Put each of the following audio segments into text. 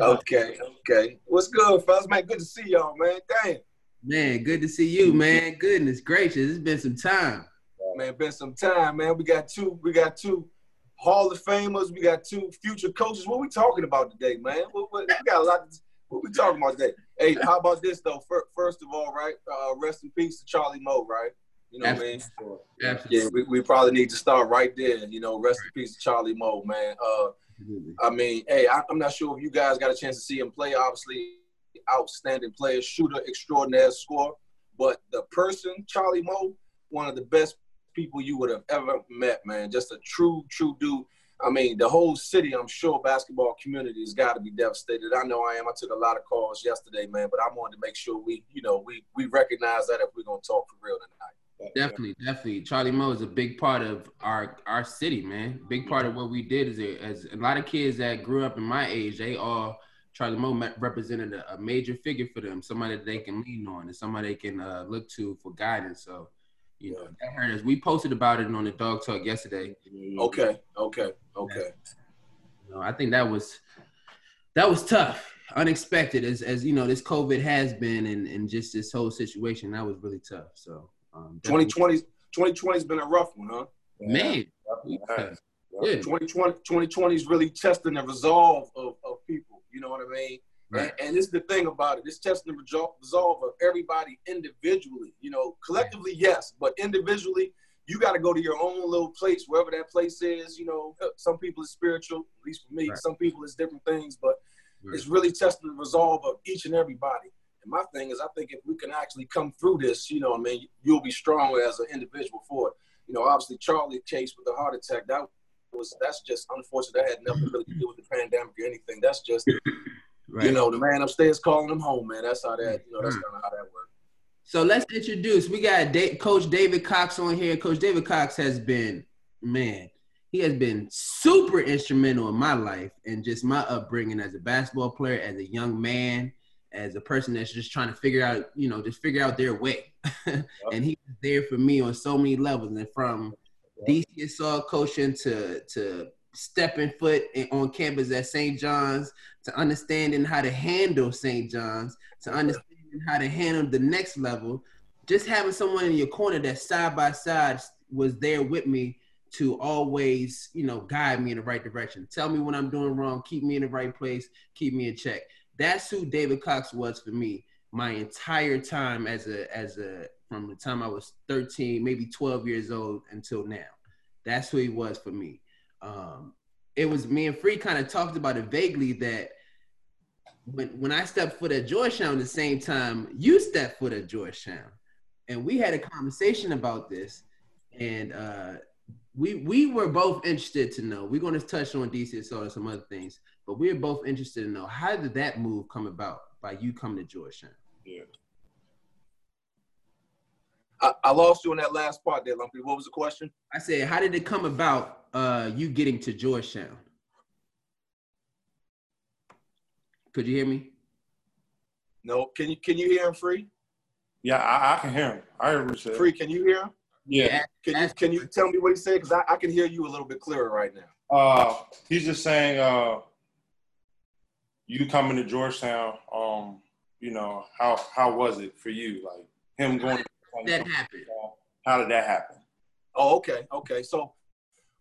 okay, okay. What's good, fellas? Man, good to see y'all, man. Damn. Man, good to see you, man. Goodness gracious, it's been some time. Man, been some time, man. We got two, we got two Hall of Famers, we got two future coaches. What we talking about today, man? What, what, we got a lot. To, what we talking about today? Hey, how about this though? First of all, right? Uh, rest in peace to Charlie Moe, right? You know Absolutely. what I mean? Absolutely. Yeah, we, we probably need to start right there. You know, rest in peace to Charlie Moe, man. Uh, I mean, hey, I, am not sure if you guys got a chance to see him play. Obviously, outstanding player, shooter extraordinaire, score. But the person, Charlie Moe, one of the best people you would have ever met, man. Just a true, true dude. I mean, the whole city, I'm sure, basketball community has got to be devastated. I know I am. I took a lot of calls yesterday, man, but I wanted to make sure we, you know, we we recognize that if we're gonna talk for real tonight. Definitely, definitely. Charlie Moe is a big part of our our city, man. Big part of what we did is a, as a lot of kids that grew up in my age, they all Charlie Moe represented a, a, major figure for them, somebody that they can lean on and somebody they can uh, look to for guidance. So, you know, that hurt us. We posted about it on the Dog Talk yesterday. Okay, okay, okay. You know, I think that was that was tough, unexpected, as as you know, this COVID has been, and and just this whole situation that was really tough. So. Um, 2020 2020 has been a rough one, huh? Man, yeah. yeah. 2020 2020 is really testing the resolve of, of people. You know what I mean? Right. And, and this is the thing about it. It's testing the resolve of everybody individually. You know, collectively, yes, but individually, you got to go to your own little place, wherever that place is. You know, some people is spiritual, at least for me. Right. Some people is different things, but right. it's really testing the resolve of each and everybody. And my thing is, I think if we can actually come through this, you know, I mean, you'll be stronger as an individual for it. You know, obviously Charlie case with the heart attack, that was that's just unfortunate. That had nothing really to do with the pandemic or anything. That's just, right. you know, the man upstairs calling him home, man. That's how that, you know, that's mm. kind of how that works. So let's introduce. We got da- Coach David Cox on here. Coach David Cox has been, man, he has been super instrumental in my life and just my upbringing as a basketball player, as a young man as a person that's just trying to figure out, you know, just figure out their way. and he's there for me on so many levels. And from DC DCSR coaching to to stepping foot on campus at St. John's, to understanding how to handle St. John's, to understanding how to handle the next level, just having someone in your corner that side by side was there with me to always, you know, guide me in the right direction. Tell me when I'm doing wrong, keep me in the right place, keep me in check that's who David Cox was for me my entire time as a as a from the time I was 13, maybe 12 years old until now. That's who he was for me. Um, it was me and Free kind of talked about it vaguely that when when I stepped foot at Georgetown the same time you stepped foot at Georgetown. And we had a conversation about this. And uh, we we were both interested to know. We're going to touch on DC Assault and some other things, but we're both interested to know how did that move come about by you coming to Georgetown? Yeah. I, I lost you in that last part there, Lumpy. What was the question? I said, how did it come about uh, you getting to Georgetown? Could you hear me? No. Can you can you hear him free? Yeah, I, I can hear him. I heard what Free, can you hear him? Yeah. Can you can you tell me what he said? Because I, I can hear you a little bit clearer right now. Uh, he's just saying, uh, you coming to Georgetown, um, you know, how how was it for you? Like him going. How that happened. How did that happen? Oh, okay, okay. So,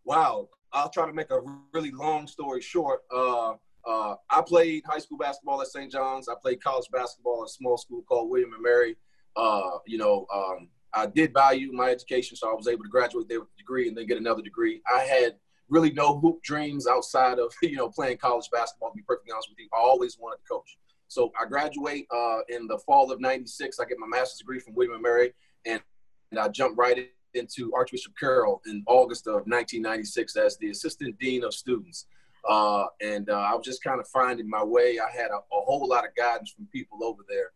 wow. I'll try to make a really long story short. Uh, uh, I played high school basketball at St. John's. I played college basketball at a small school called William and Mary. Uh, you know, um, I did value my education, so I was able to graduate there with a degree and then get another degree. I had really no hoop dreams outside of you know playing college basketball. To be perfectly honest with you, I always wanted to coach. So I graduate uh, in the fall of '96. I get my master's degree from William and Mary, and, and I jump right into Archbishop Carroll in August of 1996 as the assistant dean of students. Uh, and uh, I was just kind of finding my way. I had a, a, whole lot of guidance from people over there.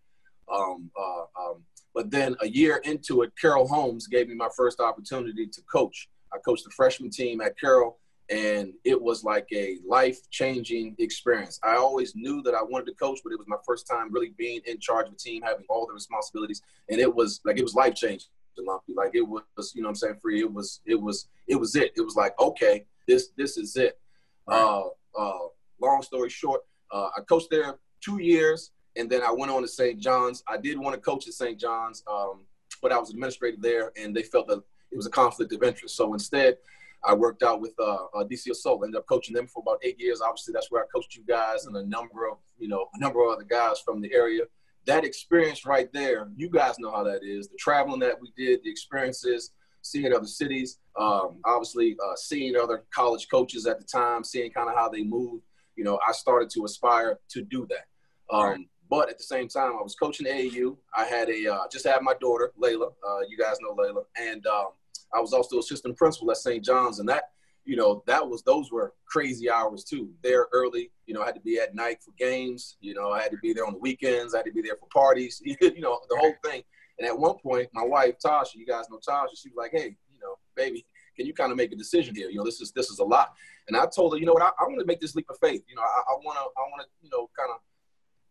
Um, uh, um, but then a year into it, Carroll Holmes gave me my first opportunity to coach. I coached the freshman team at Carroll, and it was like a life changing experience. I always knew that I wanted to coach, but it was my first time really being in charge of a team, having all the responsibilities, and it was like it was life changing. Lumpy. Like it was, you know, what I'm saying, free. It was, it was, it was it. It was like, okay, this, this is it. Uh, uh, long story short, Uh, I coached there two years, and then I went on to St. John's. I did want to coach at St. John's, um, but I was administrator there, and they felt that it was a conflict of interest. So instead, I worked out with uh, uh, DC Assault. Ended up coaching them for about eight years. Obviously, that's where I coached you guys and a number of you know a number of other guys from the area. That experience right there, you guys know how that is. The traveling that we did, the experiences, seeing other cities, um, obviously uh, seeing other college coaches at the time, seeing kind of how they moved. You know, I started to aspire to do that. Um, right. But at the same time, I was coaching AAU. I had a uh, just had my daughter Layla. Uh, you guys know Layla, and um, I was also assistant principal at St. John's, and that you know that was those were crazy hours too. There early, you know, I had to be at night for games. You know, I had to be there on the weekends. I had to be there for parties. you know, the whole thing. And at one point, my wife Tasha, you guys know Tasha, she was like, "Hey, you know, baby, can you kind of make a decision here? You know, this is this is a lot." And I told her, you know what, I, I want to make this leap of faith. You know, I want to I want to you know kind of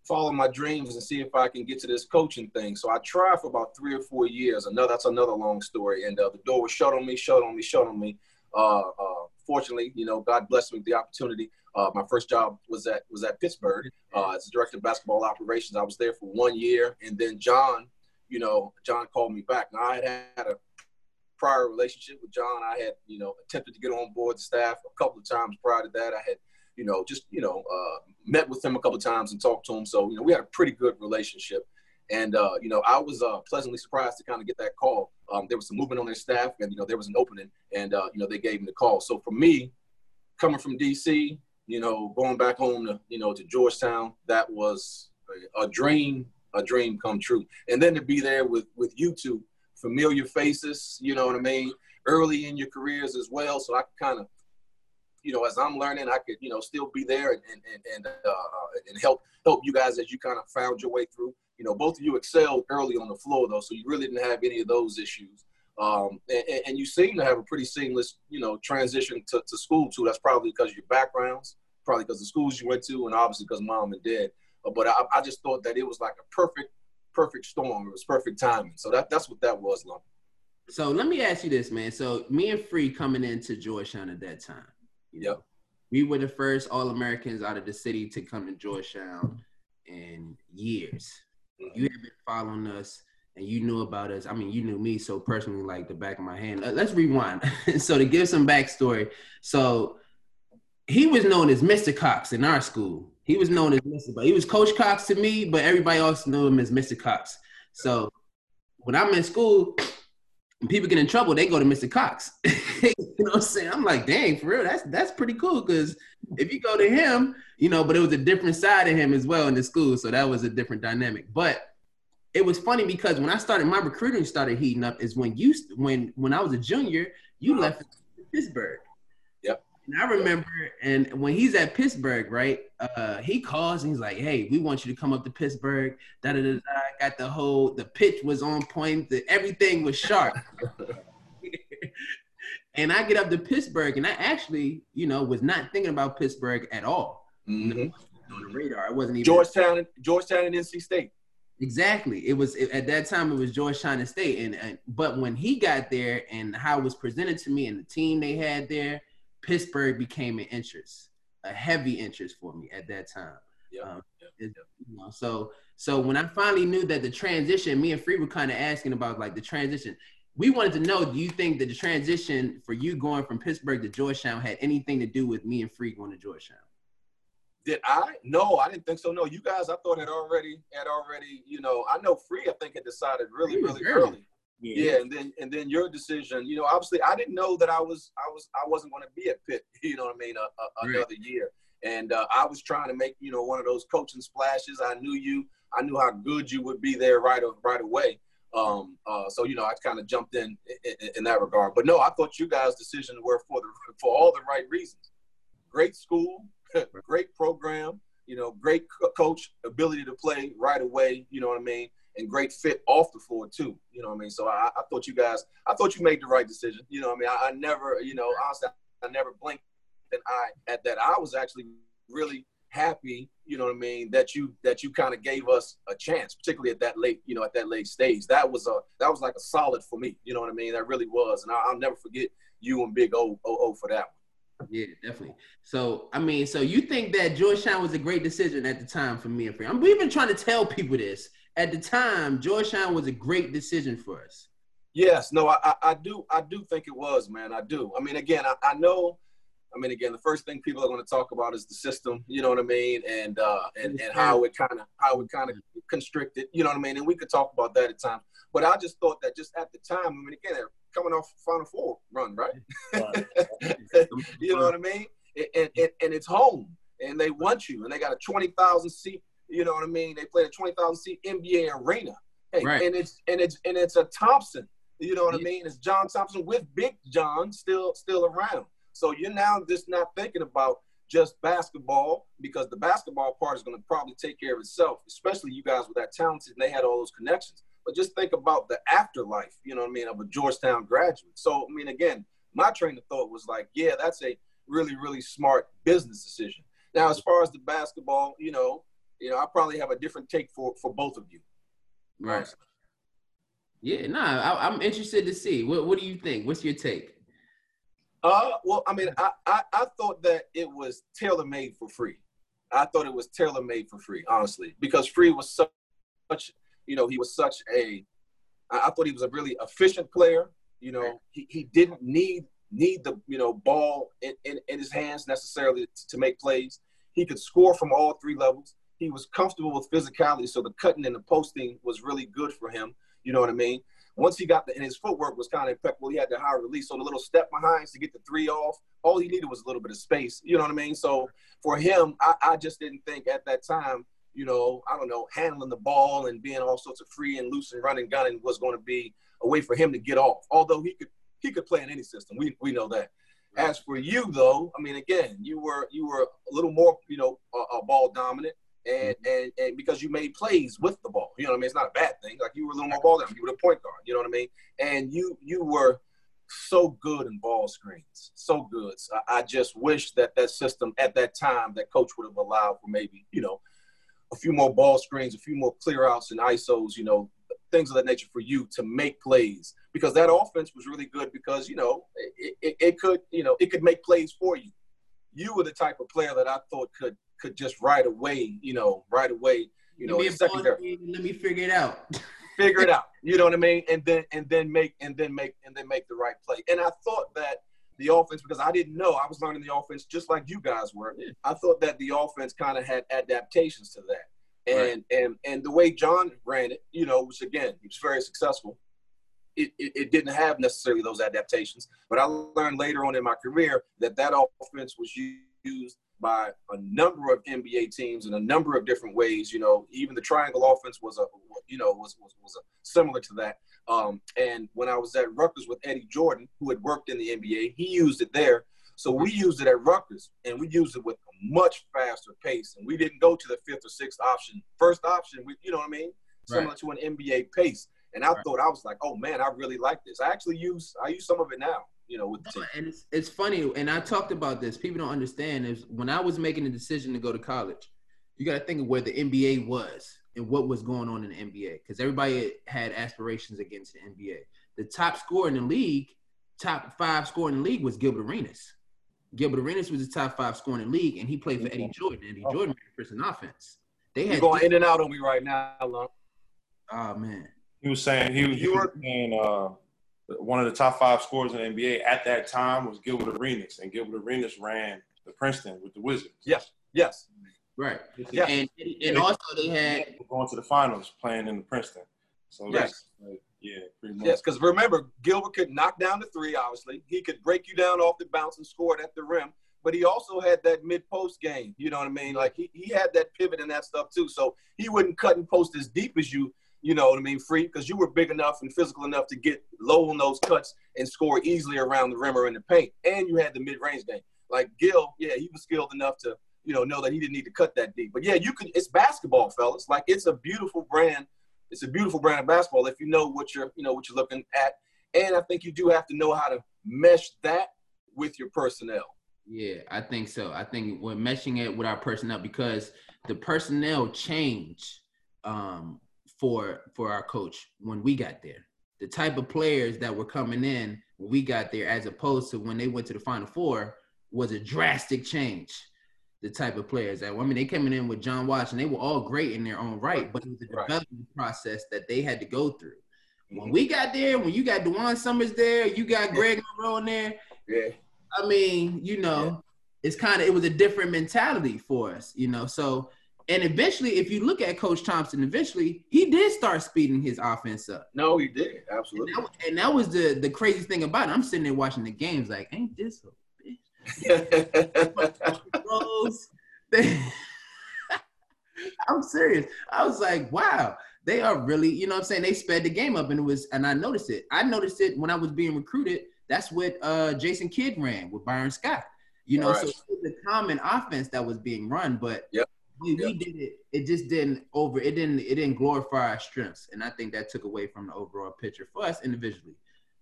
follow my dreams and see if I can get to this coaching thing. So I tried for about three or four years. Another that's another long story. And uh, the door was shut on me, shut on me, shut on me. Uh, uh, fortunately, you know, God blessed me with the opportunity. Uh, my first job was at was at Pittsburgh uh, as director of basketball operations. I was there for one year, and then John, you know, John called me back. Now I had had a prior relationship with John. I had, you know, attempted to get on board the staff a couple of times prior to that. I had you know, just, you know, uh, met with him a couple times and talked to him. So, you know, we had a pretty good relationship. And, uh, you know, I was uh, pleasantly surprised to kind of get that call. Um, there was some movement on their staff and, you know, there was an opening and, uh, you know, they gave me the call. So for me, coming from DC, you know, going back home to, you know, to Georgetown, that was a, a dream, a dream come true. And then to be there with, with you two, familiar faces, you know what I mean, early in your careers as well. So I kind of you know, as I'm learning, I could, you know, still be there and and and, uh, and help help you guys as you kind of found your way through. You know, both of you excelled early on the floor though, so you really didn't have any of those issues. Um, and, and, you seem to have a pretty seamless, you know, transition to, to school too. That's probably because of your backgrounds, probably because the schools you went to, and obviously because mom and dad. Uh, but I, I, just thought that it was like a perfect, perfect storm. It was perfect timing. So that that's what that was, Lump. So let me ask you this, man. So me and Free coming into Georgetown at that time. Yep. We were the first All Americans out of the city to come to Georgetown in years. You have been following us and you knew about us. I mean, you knew me so personally, like the back of my hand. Uh, let's rewind. so to give some backstory, so he was known as Mr. Cox in our school. He was known as Mr. But he was Coach Cox to me, but everybody else knew him as Mr. Cox. So when I'm in school, when people get in trouble, they go to Mr. Cox. you know what I'm saying? I'm like, dang, for real, that's that's pretty cool. Cause if you go to him, you know, but it was a different side of him as well in the school. So that was a different dynamic. But it was funny because when I started, my recruiting started heating up is when you when when I was a junior, you left Pittsburgh. And I remember, and when he's at Pittsburgh, right? Uh, he calls and he's like, "Hey, we want you to come up to Pittsburgh." Da da da. da. Got the whole, the pitch was on point. The, everything was sharp. and I get up to Pittsburgh, and I actually, you know, was not thinking about Pittsburgh at all. Mm-hmm. On the radar, I wasn't even Georgetown, Georgetown, and NC State. Exactly. It was it, at that time. It was Georgetown and State, and, and but when he got there, and how it was presented to me, and the team they had there Pittsburgh became an interest, a heavy interest for me at that time. Yeah. Um, you know, so so when I finally knew that the transition, me and Free were kind of asking about like the transition. We wanted to know, do you think that the transition for you going from Pittsburgh to Georgetown had anything to do with me and Free going to Georgetown? Did I? No, I didn't think so. No, you guys, I thought it already had already, you know, I know Free, I think had decided really, really early. Yeah. yeah. and then and then your decision. You know, obviously, I didn't know that I was I was I wasn't going to be at Pitt. You know what I mean? A, a, right. Another year, and uh, I was trying to make you know one of those coaching splashes. I knew you. I knew how good you would be there right right away. Um, uh, so you know, I kind of jumped in, in, in that regard. But no, I thought you guys' decisions were for the for all the right reasons. Great school, great program. You know, great co- coach, ability to play right away. You know what I mean? And great fit off the floor too. You know what I mean? So I, I thought you guys, I thought you made the right decision. You know what I mean? I, I never, you know, honestly, I never blinked an eye at that. I was actually really happy, you know what I mean, that you that you kind of gave us a chance, particularly at that late, you know, at that late stage. That was a that was like a solid for me. You know what I mean? That really was, and I, will never forget you and Big O, o, o for that one. Yeah, definitely. So, I mean, so you think that Georgetown was a great decision at the time for me and Free? I'm we've trying to tell people this. At the time, Georgetown was a great decision for us. Yes, no, I, I, I do, I do think it was, man. I do. I mean, again, I, I know. I mean, again, the first thing people are going to talk about is the system. You know what I mean, and uh, and and how it kind of how it kind of constricted. You know what I mean, and we could talk about that at times. But I just thought that just at the time, I mean, again, coming off Final Four run, right? right. you know what I mean? And, and, and it's home, and they want you, and they got a twenty thousand seat. You know what I mean? They play a twenty thousand seat NBA arena. Hey, right. and it's and it's and it's a Thompson. You know what yeah. I mean? It's John Thompson with Big John still still around. So you're now just not thinking about just basketball because the basketball part is going to probably take care of itself, especially you guys with that talented and they had all those connections. But just think about the afterlife, you know what I mean, of a Georgetown graduate. So, I mean, again, my train of thought was like, yeah, that's a really, really smart business decision. Now, as far as the basketball, you know, you know, I probably have a different take for for both of you. Right. Yeah, nah, I, am interested to see. What What do you think? What's your take? Uh, well, I mean, I, I, I thought that it was tailor made for free. I thought it was tailor made for free, honestly, because free was such, you know, he was such a. I thought he was a really efficient player. You know, he, he didn't need need the you know ball in, in, in his hands necessarily to, to make plays. He could score from all three levels. He was comfortable with physicality, so the cutting and the posting was really good for him. You know what I mean? Once he got the, and his footwork was kind of impeccable. He had the high release, so the little step behind to get the three off. All he needed was a little bit of space. You know what I mean? So for him, I, I just didn't think at that time, you know, I don't know, handling the ball and being all sorts of free and loose and running, gunning was going to be a way for him to get off. Although he could, he could play in any system. We we know that. As for you, though, I mean, again, you were you were a little more, you know, a, a ball dominant and, mm-hmm. and and because you made plays with the ball. You know what I mean? It's not a bad thing. Like you were a little more ball down. You were the point guard. You know what I mean? And you you were so good in ball screens, so good. So I, I just wish that that system at that time that coach would have allowed for maybe you know a few more ball screens, a few more clear outs and isos. You know things of that nature for you to make plays because that offense was really good because you know it, it, it could you know it could make plays for you. You were the type of player that I thought could could just right away, you know, right away, you know, secondary. Let me figure it out. figure it out. You know what I mean? And then and then make and then make and then make the right play. And I thought that the offense because I didn't know I was learning the offense just like you guys were. Yeah. I thought that the offense kind of had adaptations to that. And right. and and the way John ran it, you know, which again, he was very successful. It, it, it, didn't have necessarily those adaptations, but I learned later on in my career that that offense was used by a number of NBA teams in a number of different ways. You know, even the triangle offense was a, you know, was was, was a, similar to that. Um, and when I was at Rutgers with Eddie Jordan, who had worked in the NBA, he used it there. So we used it at Rutgers, and we used it with a much faster pace. And we didn't go to the fifth or sixth option. First option, we, you know what I mean? Similar right. to an NBA pace. And I right. thought I was like, oh man, I really like this. I actually use I use some of it now you know, with the team. And it's, it's funny, and I talked about this. People don't understand is when I was making the decision to go to college, you got to think of where the NBA was and what was going on in the NBA because everybody had aspirations against the NBA. The top scorer in the league, top five scorer in the league was Gilbert Arenas. Gilbert Arenas was the top five scorer in the league, and he played for Eddie Jordan. Eddie oh. Jordan ran Princeton offense. They had You're going in and out on me right now, Lon. Oh man. He was saying he, he was saying uh one of the top five scorers in the NBA at that time was Gilbert Arenas, and Gilbert Arenas ran the Princeton with the Wizards. Yes, yes, right. Yeah, and, and also they had going to the finals playing in the Princeton. So yes. Like, yeah, pretty much. Yes, because remember, Gilbert could knock down the three. Obviously, he could break you down off the bounce and score it at the rim. But he also had that mid post game. You know what I mean? Like he, he had that pivot and that stuff too. So he wouldn't cut and post as deep as you you know what I mean, free, because you were big enough and physical enough to get low on those cuts and score easily around the rim or in the paint. And you had the mid range game. Like Gil, yeah, he was skilled enough to, you know, know that he didn't need to cut that deep. But yeah, you can it's basketball, fellas. Like it's a beautiful brand. It's a beautiful brand of basketball if you know what you're, you know, what you're looking at. And I think you do have to know how to mesh that with your personnel. Yeah, I think so. I think we're meshing it with our personnel because the personnel change um, for for our coach when we got there. The type of players that were coming in when we got there, as opposed to when they went to the Final Four, was a drastic change. The type of players that I mean, they coming in with John Watch, and they were all great in their own right, but it was a Right. development process that they had to go through. When Mhm. we got there, when you got DaJuan Summers there, you got Greg Monroe in there. Yeah. I mean, you know, it's kind of it was a different mentality for us, you know. So, and eventually, if you look at Coach Thompson, eventually he did start speeding his offense up. No, he did. And Absolutely. that, and that was the the crazy thing about it. I'm sitting there watching the games, like, ain't this a bitch? I'm serious. I was like, wow, they are really, you know what I'm saying? They sped the game up and it was, and I noticed it. I noticed it when I was being recruited. That's what uh, Jason Kidd ran with Byron Scott. You know, so Right. it was a common offense that was being run, but Yep. We, we did it. It just didn't over. It didn't. It didn't glorify our strengths, and I think that took away from the overall picture for us individually.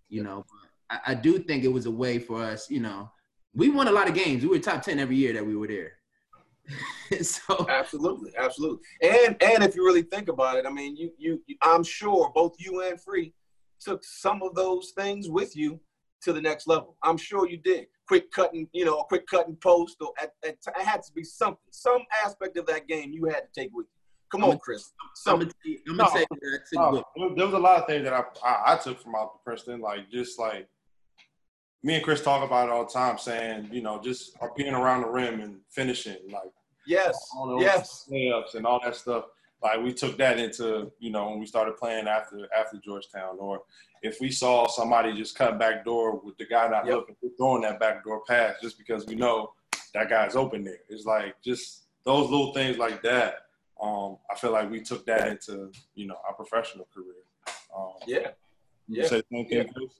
You know, but I, I do think it was a way for us. You know, we won a lot of games. We were top ten every year that we were there. so Absolutely, absolutely. And and if you really think about it, I mean, you, you I'm sure both you and Free took some of those things with you to the next level. I'm sure you did. Quick cutting, you know, a quick cutting post, or at, at, it had to be something, some aspect of that game you had to take with you. Come on, Chris. I'm Something. gonna, I'm gonna No. tell that I took with- there- there was a lot of things that I, I I took from out the Princeton, like just like me and Chris talk about it all the time, saying you know just being around the rim and finishing, like Yes, all those yes. layups and all that stuff. Like we took that into you know when we started playing after after Georgetown, or if we saw somebody just cut back door with the guy not Yep. looking, we're throwing that back door pass just because we know that guy's open there. It's like just those little things like that. Um, I feel like we took that into you know our professional career. Um, Yeah, you yeah. say the Chris?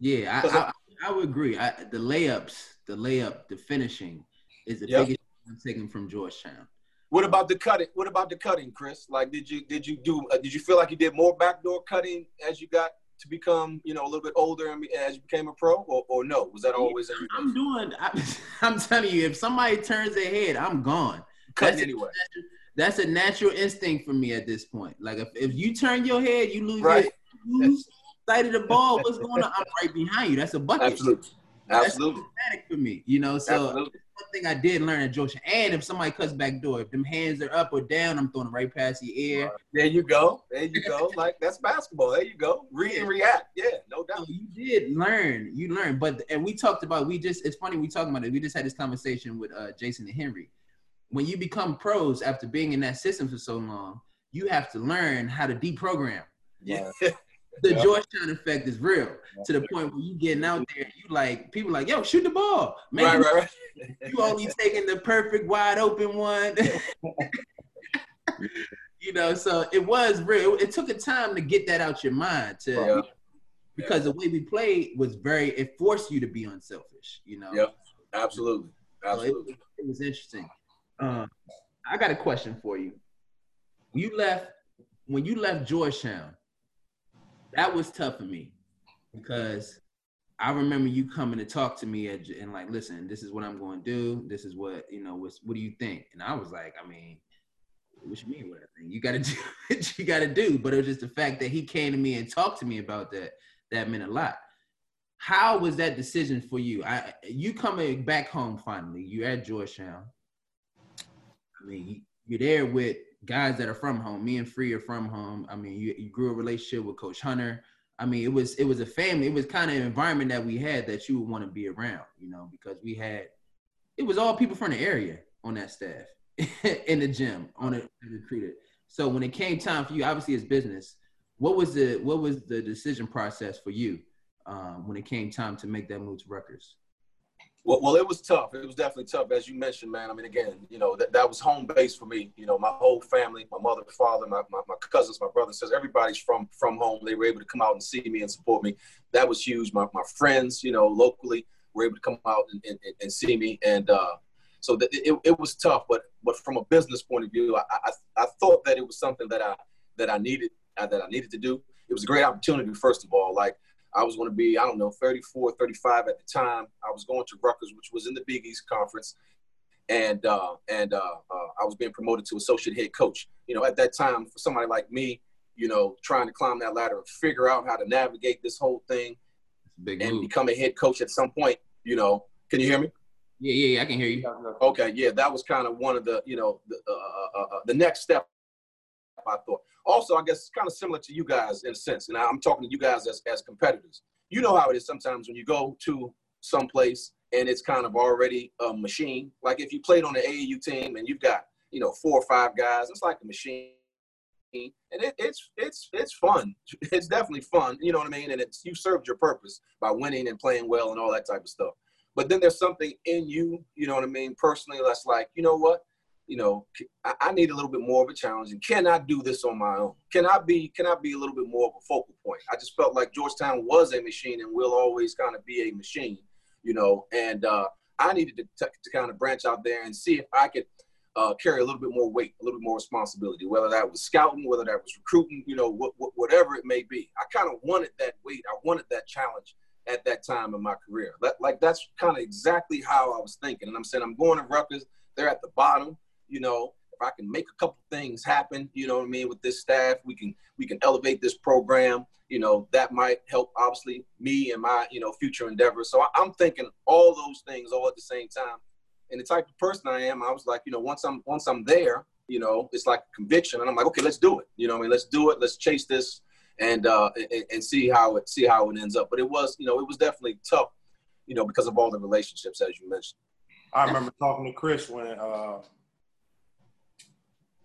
Yeah, I, I, I would agree. I, the layups, the layup, the finishing is the Yep. biggest thing I'm taking from Georgetown. What about the cutting? What about the cutting, Chris? Like, did you did you do? Uh, did you feel like you did more backdoor cutting as you got to become, you know, a little bit older and as you became a pro, or, or no? Was that always? I'm doing. I, I'm telling you, if somebody turns their head, I'm gone. cutting That's- anyway? That's a natural instinct for me at this point. Like if, if you turn your head, you lose Right. your you lose sight of the ball. What's going on? I'm right behind you. That's a bucket. Absolutely, That's absolutely, automatic for me. You know, so absolutely. One thing I did learn at Georgia. And if somebody cuts back door, if them hands are up or down, I'm throwing it right past the ear. There you go. There you go. Like that's basketball. There you go. Read and react. Yeah, no So doubt. you did learn, you learned, but and we talked about we just it's funny we talking about it. We just had this conversation with uh, Jason and Henry. When you become pros after being in that system for so long, you have to learn how to deprogram. Yeah, The Yeah. Georgetown effect is real to the point where you getting out there, you like people like, yo, shoot the ball, man. right, right, right. You only taking the perfect wide open one. you know, so it was real. It took a time to get that out your mind to Yeah. because the way we played was very it forced you to be unselfish, you know. Yep. Absolutely, So it, absolutely. it was interesting. Uh, I got a question for you. You left when you left Georgetown. That was tough for me because I remember you coming to talk to me at, and like, listen, this is what I'm going to do. This is what you know. What's, what do you think? And I was like, I mean, what you mean what I think? You got to do what you got to do. But it was just the fact that he came to me and talked to me about that. That meant a lot. How was that decision for you? I you coming back home finally. You're at Georgetown. I mean, you- you're there with guys that are from home. Me and Free are from home. I mean, you, you grew a relationship with Coach Hunter. I mean, it was it was a family. It was kind of an environment that we had that you would want to be around, you know, because we had it was all people from the area on that staff in the gym on it recruited. So when it came time for you, obviously it's business. What was the what was the decision process for you um, when it came time to make that move to Rutgers? Well, well, it was tough. It was definitely tough, as you mentioned, man. I mean, again, you know, that, that was home base for me. You know, my whole family, my mother, father, my, my, my cousins, my brothers, says everybody's from from home. They were able to come out and see me and support me. That was huge. My, my friends, you know, locally were able to come out and, and, and see me. And uh, so it, it was tough. But but from a business point of view, I, I, I thought that it was something that I that I needed uh, that I needed to do. It was a great opportunity, first of all. Like I was going to be, I don't know, 34, 35 at the time. I was going to Rutgers, which was in the Big East Conference, and uh, and uh, uh, I was being promoted to associate head coach. You know, at that time, for somebody like me, you know, trying to climb that ladder and figure out how to navigate this whole thing Big and move. become a head coach at some point. You know, can you hear me? Yeah, yeah, yeah, I can hear you. Okay, yeah, that was kind of one of the, you know, the, uh, uh, uh, the next step. I thought. Also, I guess it's kind of similar to you guys in a sense, and I'm talking to you guys as as competitors. You know how it is sometimes when you go to some place and it's kind of already a machine. Like if you played on the AAU team and you've got you know four or five guys, it's like a machine, and it, it's it's it's fun. It's definitely fun. You know what I mean? And it's you served your purpose by winning and playing well and all that type of stuff. But then there's something in you, you know what I mean, personally, that's like, you know what? You know, I, need a little bit more of a challenge, and can I do this on my own? Can I be can I be a little bit more of a focal point? I just felt like Georgetown was a machine and will always kind of be a machine, you know. And uh, I needed to, to, to kind of branch out there and see if I could uh, carry a little bit more weight, a little bit more responsibility, whether that was scouting, whether that was recruiting, you know, wh- wh- whatever it may be. I kind of wanted that weight. I wanted that challenge at that time in my career. Like that's kind of exactly how I was thinking. And I'm saying I'm going to Rutgers. They're at the bottom. You know, if I can make a couple things happen, you know what I mean, with this staff, we can we can elevate this program. You know, that might help obviously me and my you know future endeavors. So I'm thinking all those things all at the same time. And the type of person I am, I was like, you know, once I'm once I'm there, you know, it's like conviction, and I'm like, okay, let's do it. You know, I mean, let's do it. Let's chase this and uh, and, and see how it see how it ends up. But it was, you know, it was definitely tough, you know, because of all the relationships as you mentioned. I remember talking to Chris when uh,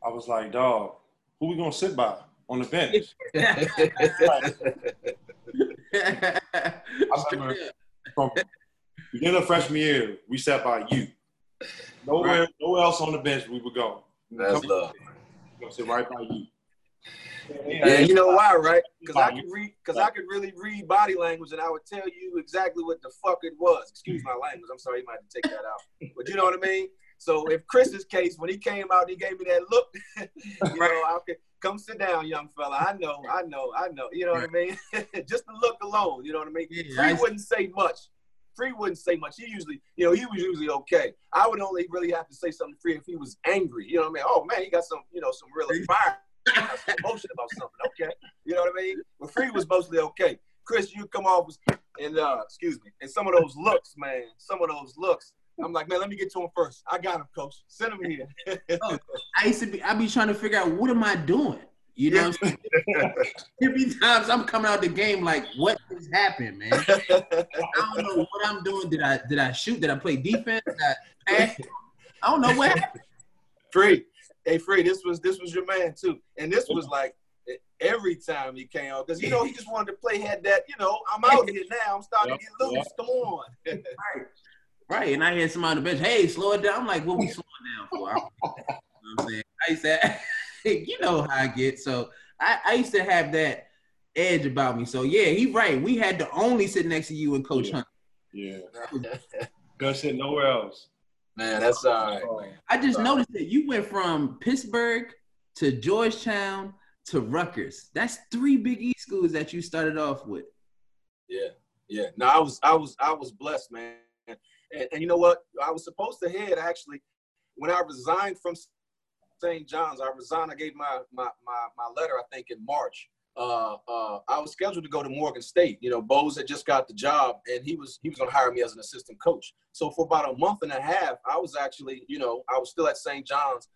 I was like, "Dog, who we gonna sit by on the bench?" I remember from beginning of freshman year, we sat by you. Nowhere, right. nowhere else on the bench we would go. That's love. We're sit right by you. Yeah, you know why, right? Because I could read, because I could really read body language, and I would tell you exactly what the fuck it was. Excuse my language. I'm sorry, you might have to take that out. But you know what I mean. So if Chris's case, when he came out, he gave me that look. you know, I could come sit down, young fella. I know, I know, I know. You know what I mean? Just the look alone. You know what I mean? Yeah, Free wouldn't say much. Free wouldn't say much. He usually, you know, he was usually okay. I would only really have to say something free if he was angry. You know what I mean? Oh man, he got some, you know, some real fire emotion about something. Okay, you know what I mean. But Free was mostly okay. Chris, you come off and uh, excuse me, and some of those looks, man, some of those looks. I'm like, man, let me get to him first. I got him, coach. Send him here. oh, I used to be, I be trying to figure out what am I doing. You know, what I'm every times I'm coming out the game like, what has happened, man? I don't know what I'm doing. Did I did I shoot? Did I play defense? I, I don't know what happened. Free hey Free, this was this was your man too, and this was like every time he came out because you know he just wanted to play. Had that you know I'm out here now. I'm starting yep, to get loose. Yep. Come on. right. Right, and I had somebody on the bench. Hey, slow it down. I'm like, what we slowing down for? you know I'm saying? I said, you know how I get. So I, I used to have that edge about me. So yeah, he right. We had to only sit next to you and Coach yeah. Hunt. Yeah. Gonna sit nowhere else. Man, that's all right. Man. I just noticed that you went from Pittsburgh to Georgetown to Rutgers. That's three Big E schools that you started off with. Yeah, yeah. No, I was, I was, I was blessed, man. And, and you know what? I was supposed to head actually when I resigned from St. John's. I resigned. I gave my my my, my letter, I think, in March uh, uh, I was scheduled to go to Morgan State. You know, Bose had just got the job, and he was he was going to hire me as an assistant coach. So for about a month and a half, I was actually, you know, I was still at St. John's,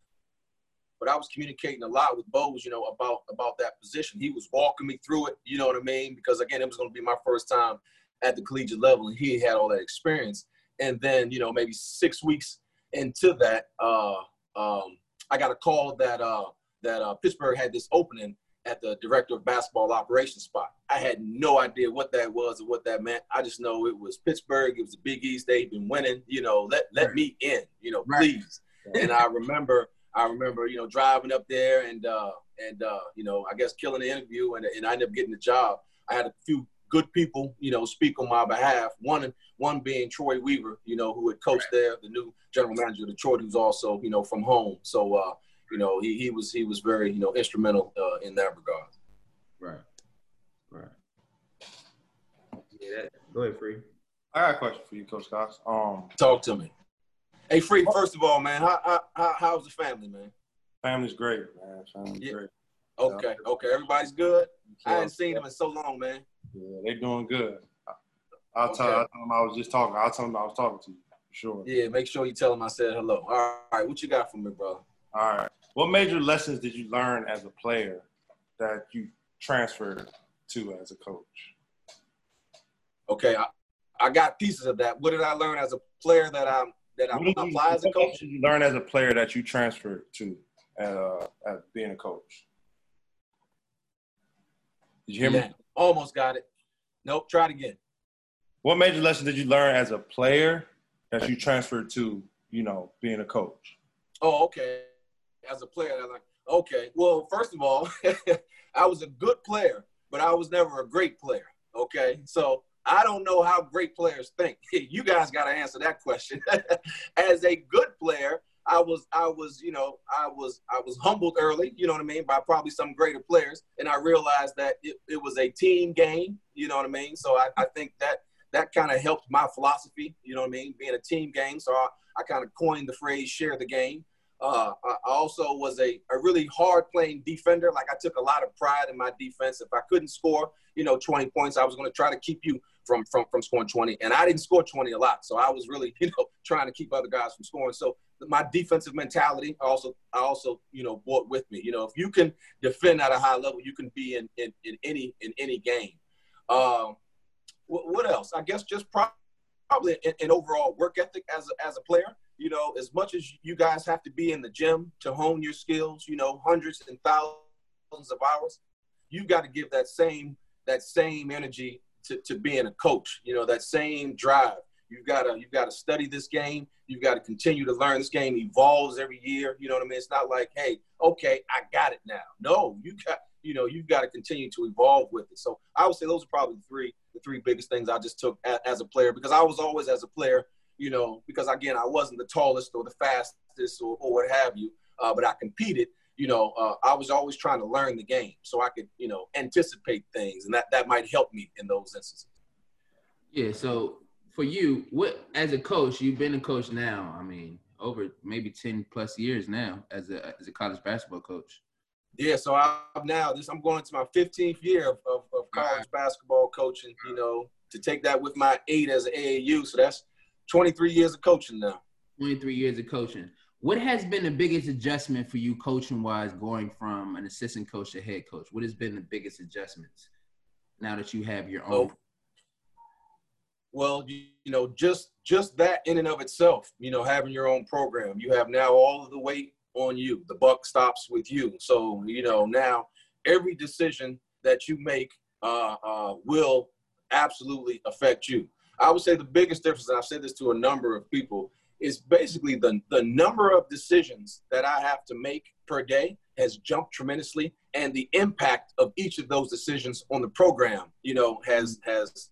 but I was communicating a lot with Bose, you know, about about that position. He was walking me through it. You know what I mean? Because again, it was going to be my first time at the collegiate level, and he had all that experience. And then, you know, maybe six weeks into that, uh, um, I got a call that uh, that uh, Pittsburgh had this opening at the director of basketball operations spot. I had no idea what that was or what that meant. I just know it was Pittsburgh. It was the Big East. They've been winning. You know, let let right. me in. You know, right. please. and I remember, I remember, you know, driving up there and uh, and uh, you know, I guess killing the interview, and and I ended up getting the job. I had a few good people, you know, speak on my behalf. One one being Troy Weaver, you know, who had coached right. there, the new general manager of Detroit, who's also, you know, from home. So uh, you know, he, he was he was very you know instrumental uh, in that regard. Right. Right. Yeah. That, go ahead, Free. I got a question for you, Coach Cox. Um, talk to me. Hey, Free. First of all, man, how, how how's the family, man? Family's great, man. Family's yeah. great. Okay, okay, everybody's good. I haven't seen them in so long, man. Yeah, they doing good. I'll okay. tell. I'll tell them I was just talking. I'll tell them I was talking to you. sure. Yeah, make sure you tell them I said hello. All right, what you got for me, bro? All right. What major lessons did you learn as a player that you transferred to as a coach? Okay, I, I got pieces of that. What did I learn as a player that I'm that I What did you, apply as a what coach? did you learn as a player that you transferred to uh, as being a coach? Did you hear me? Almost got it. Nope, try it again. What major lesson did you learn as a player that you transferred to, you know, being a coach? Oh, okay. As a player, I'm like, okay. Well, first of all, I was a good player, but I was never a great player. Okay, so I don't know how great players think. You guys got to answer that question. As a good player, I was, I was, you know, I was, I was humbled early. You know what I mean, by probably some greater players, and I realized that it, it was a team game. You know what I mean. So I, I think that that kind of helped my philosophy. You know what I mean, being a team game. So I, I kind of coined the phrase "share the game." Uh, I also was a, a really hard playing defender. Like I took a lot of pride in my defense. If I couldn't score, you know, 20 points, I was going to try to keep you from, from, from scoring 20. And I didn't score 20 a lot. So I was really, you know, trying to keep other guys from scoring. So my defensive mentality I also, I also, you know, brought with me, you know, if you can defend at a high level, you can be in, in, in any, in any game. Um, what, what else? I guess just probably an, an overall work ethic as a, as a player you know, as much as you guys have to be in the gym to hone your skills, you know, hundreds and thousands of hours, you got to give that same that same energy to, to being a coach. You know, that same drive. You've got to you've got to study this game. You've got to continue to learn. This game evolves every year. You know what I mean? It's not like, hey, okay, I got it now. No, you got you know you've got to continue to evolve with it. So I would say those are probably the three the three biggest things I just took as, as a player because I was always as a player you know, because again, I wasn't the tallest or the fastest or, or what have you, uh, but I competed. You know, uh, I was always trying to learn the game so I could, you know, anticipate things, and that that might help me in those instances. Yeah. So for you, what as a coach, you've been a coach now. I mean, over maybe ten plus years now as a as a college basketball coach. Yeah, so I'm now this. I'm going into my 15th year of, of, of college basketball coaching. You know, to take that with my eight as an AAU, so that's 23 years of coaching now. 23 years of coaching. What has been the biggest adjustment for you coaching wise going from an assistant coach to head coach? What has been the biggest adjustments now that you have your oh, own? Oh, well, you, you know, just just that in and of itself, you know, having your own program, you have now all of the weight on you. The buck stops with you. So, you know, now every decision that you make uh, uh, will absolutely affect you. I would say the biggest difference, and I've said this to a number of people, is basically the, the number of decisions that I have to make per day has jumped tremendously, and the impact of each of those decisions on the program, you know, has has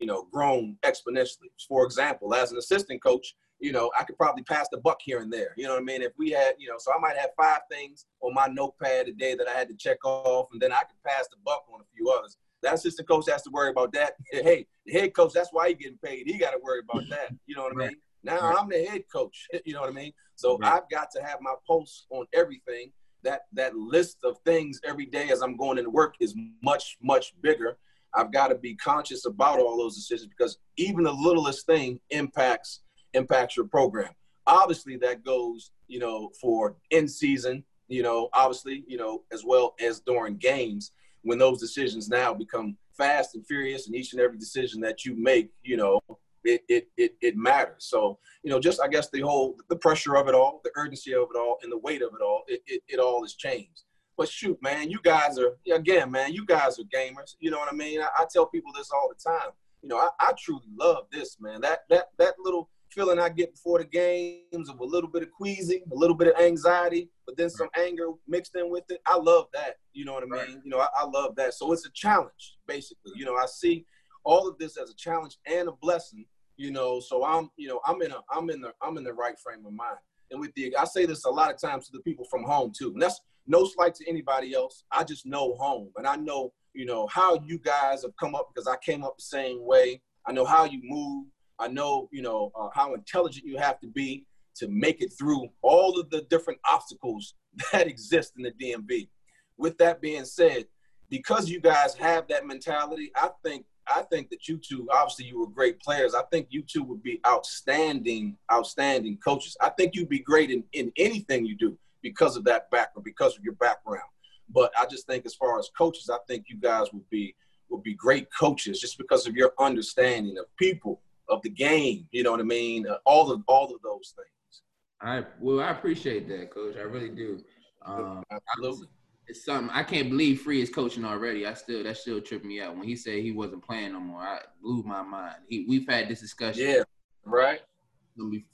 you know grown exponentially. For example, as an assistant coach, you know, I could probably pass the buck here and there. You know what I mean? If we had, you know, so I might have five things on my notepad a day that I had to check off, and then I could pass the buck on a few others. That assistant coach has to worry about that. Hey, the head coach, that's why he getting paid. He got to worry about that. You know what I mean? Now right. I'm the head coach. You know what I mean? So right. I've got to have my pulse on everything. That that list of things every day as I'm going into work is much much bigger. I've got to be conscious about all those decisions because even the littlest thing impacts impacts your program. Obviously, that goes you know for in season. You know, obviously, you know as well as during games when those decisions now become fast and furious and each and every decision that you make, you know, it, it, it, it matters. So, you know, just I guess the whole, the pressure of it all, the urgency of it all, and the weight of it all, it, it, it all has changed. But shoot, man, you guys are, again, man, you guys are gamers. You know what I mean? I, I tell people this all the time. You know, I, I truly love this, man. That, that, that little feeling I get before the games of a little bit of queasy, a little bit of anxiety, but then some anger mixed in with it. I love that. You know what I mean? Right. You know, I, I, love that. So it's a challenge, basically. You know, I see all of this as a challenge and a blessing. You know, so I'm, you know, I'm in a, I'm in the, I'm in the right frame of mind. And with the, I say this a lot of times to the people from home too. And that's no slight to anybody else. I just know home, and I know, you know, how you guys have come up because I came up the same way. I know how you move. I know, you know, uh, how intelligent you have to be to make it through all of the different obstacles that exist in the DMV. With that being said, because you guys have that mentality, I think I think that you two, obviously, you were great players. I think you two would be outstanding, outstanding coaches. I think you'd be great in, in anything you do because of that background, because of your background. But I just think, as far as coaches, I think you guys would be would be great coaches just because of your understanding of people, of the game. You know what I mean? Uh, all of all of those things. I well, I appreciate that, coach. I really do. Um, Absolutely. It's something I can't believe Free is coaching already. I still that still tripped me out when he said he wasn't playing no more. I blew my mind. He, we've had this discussion. Yeah, right.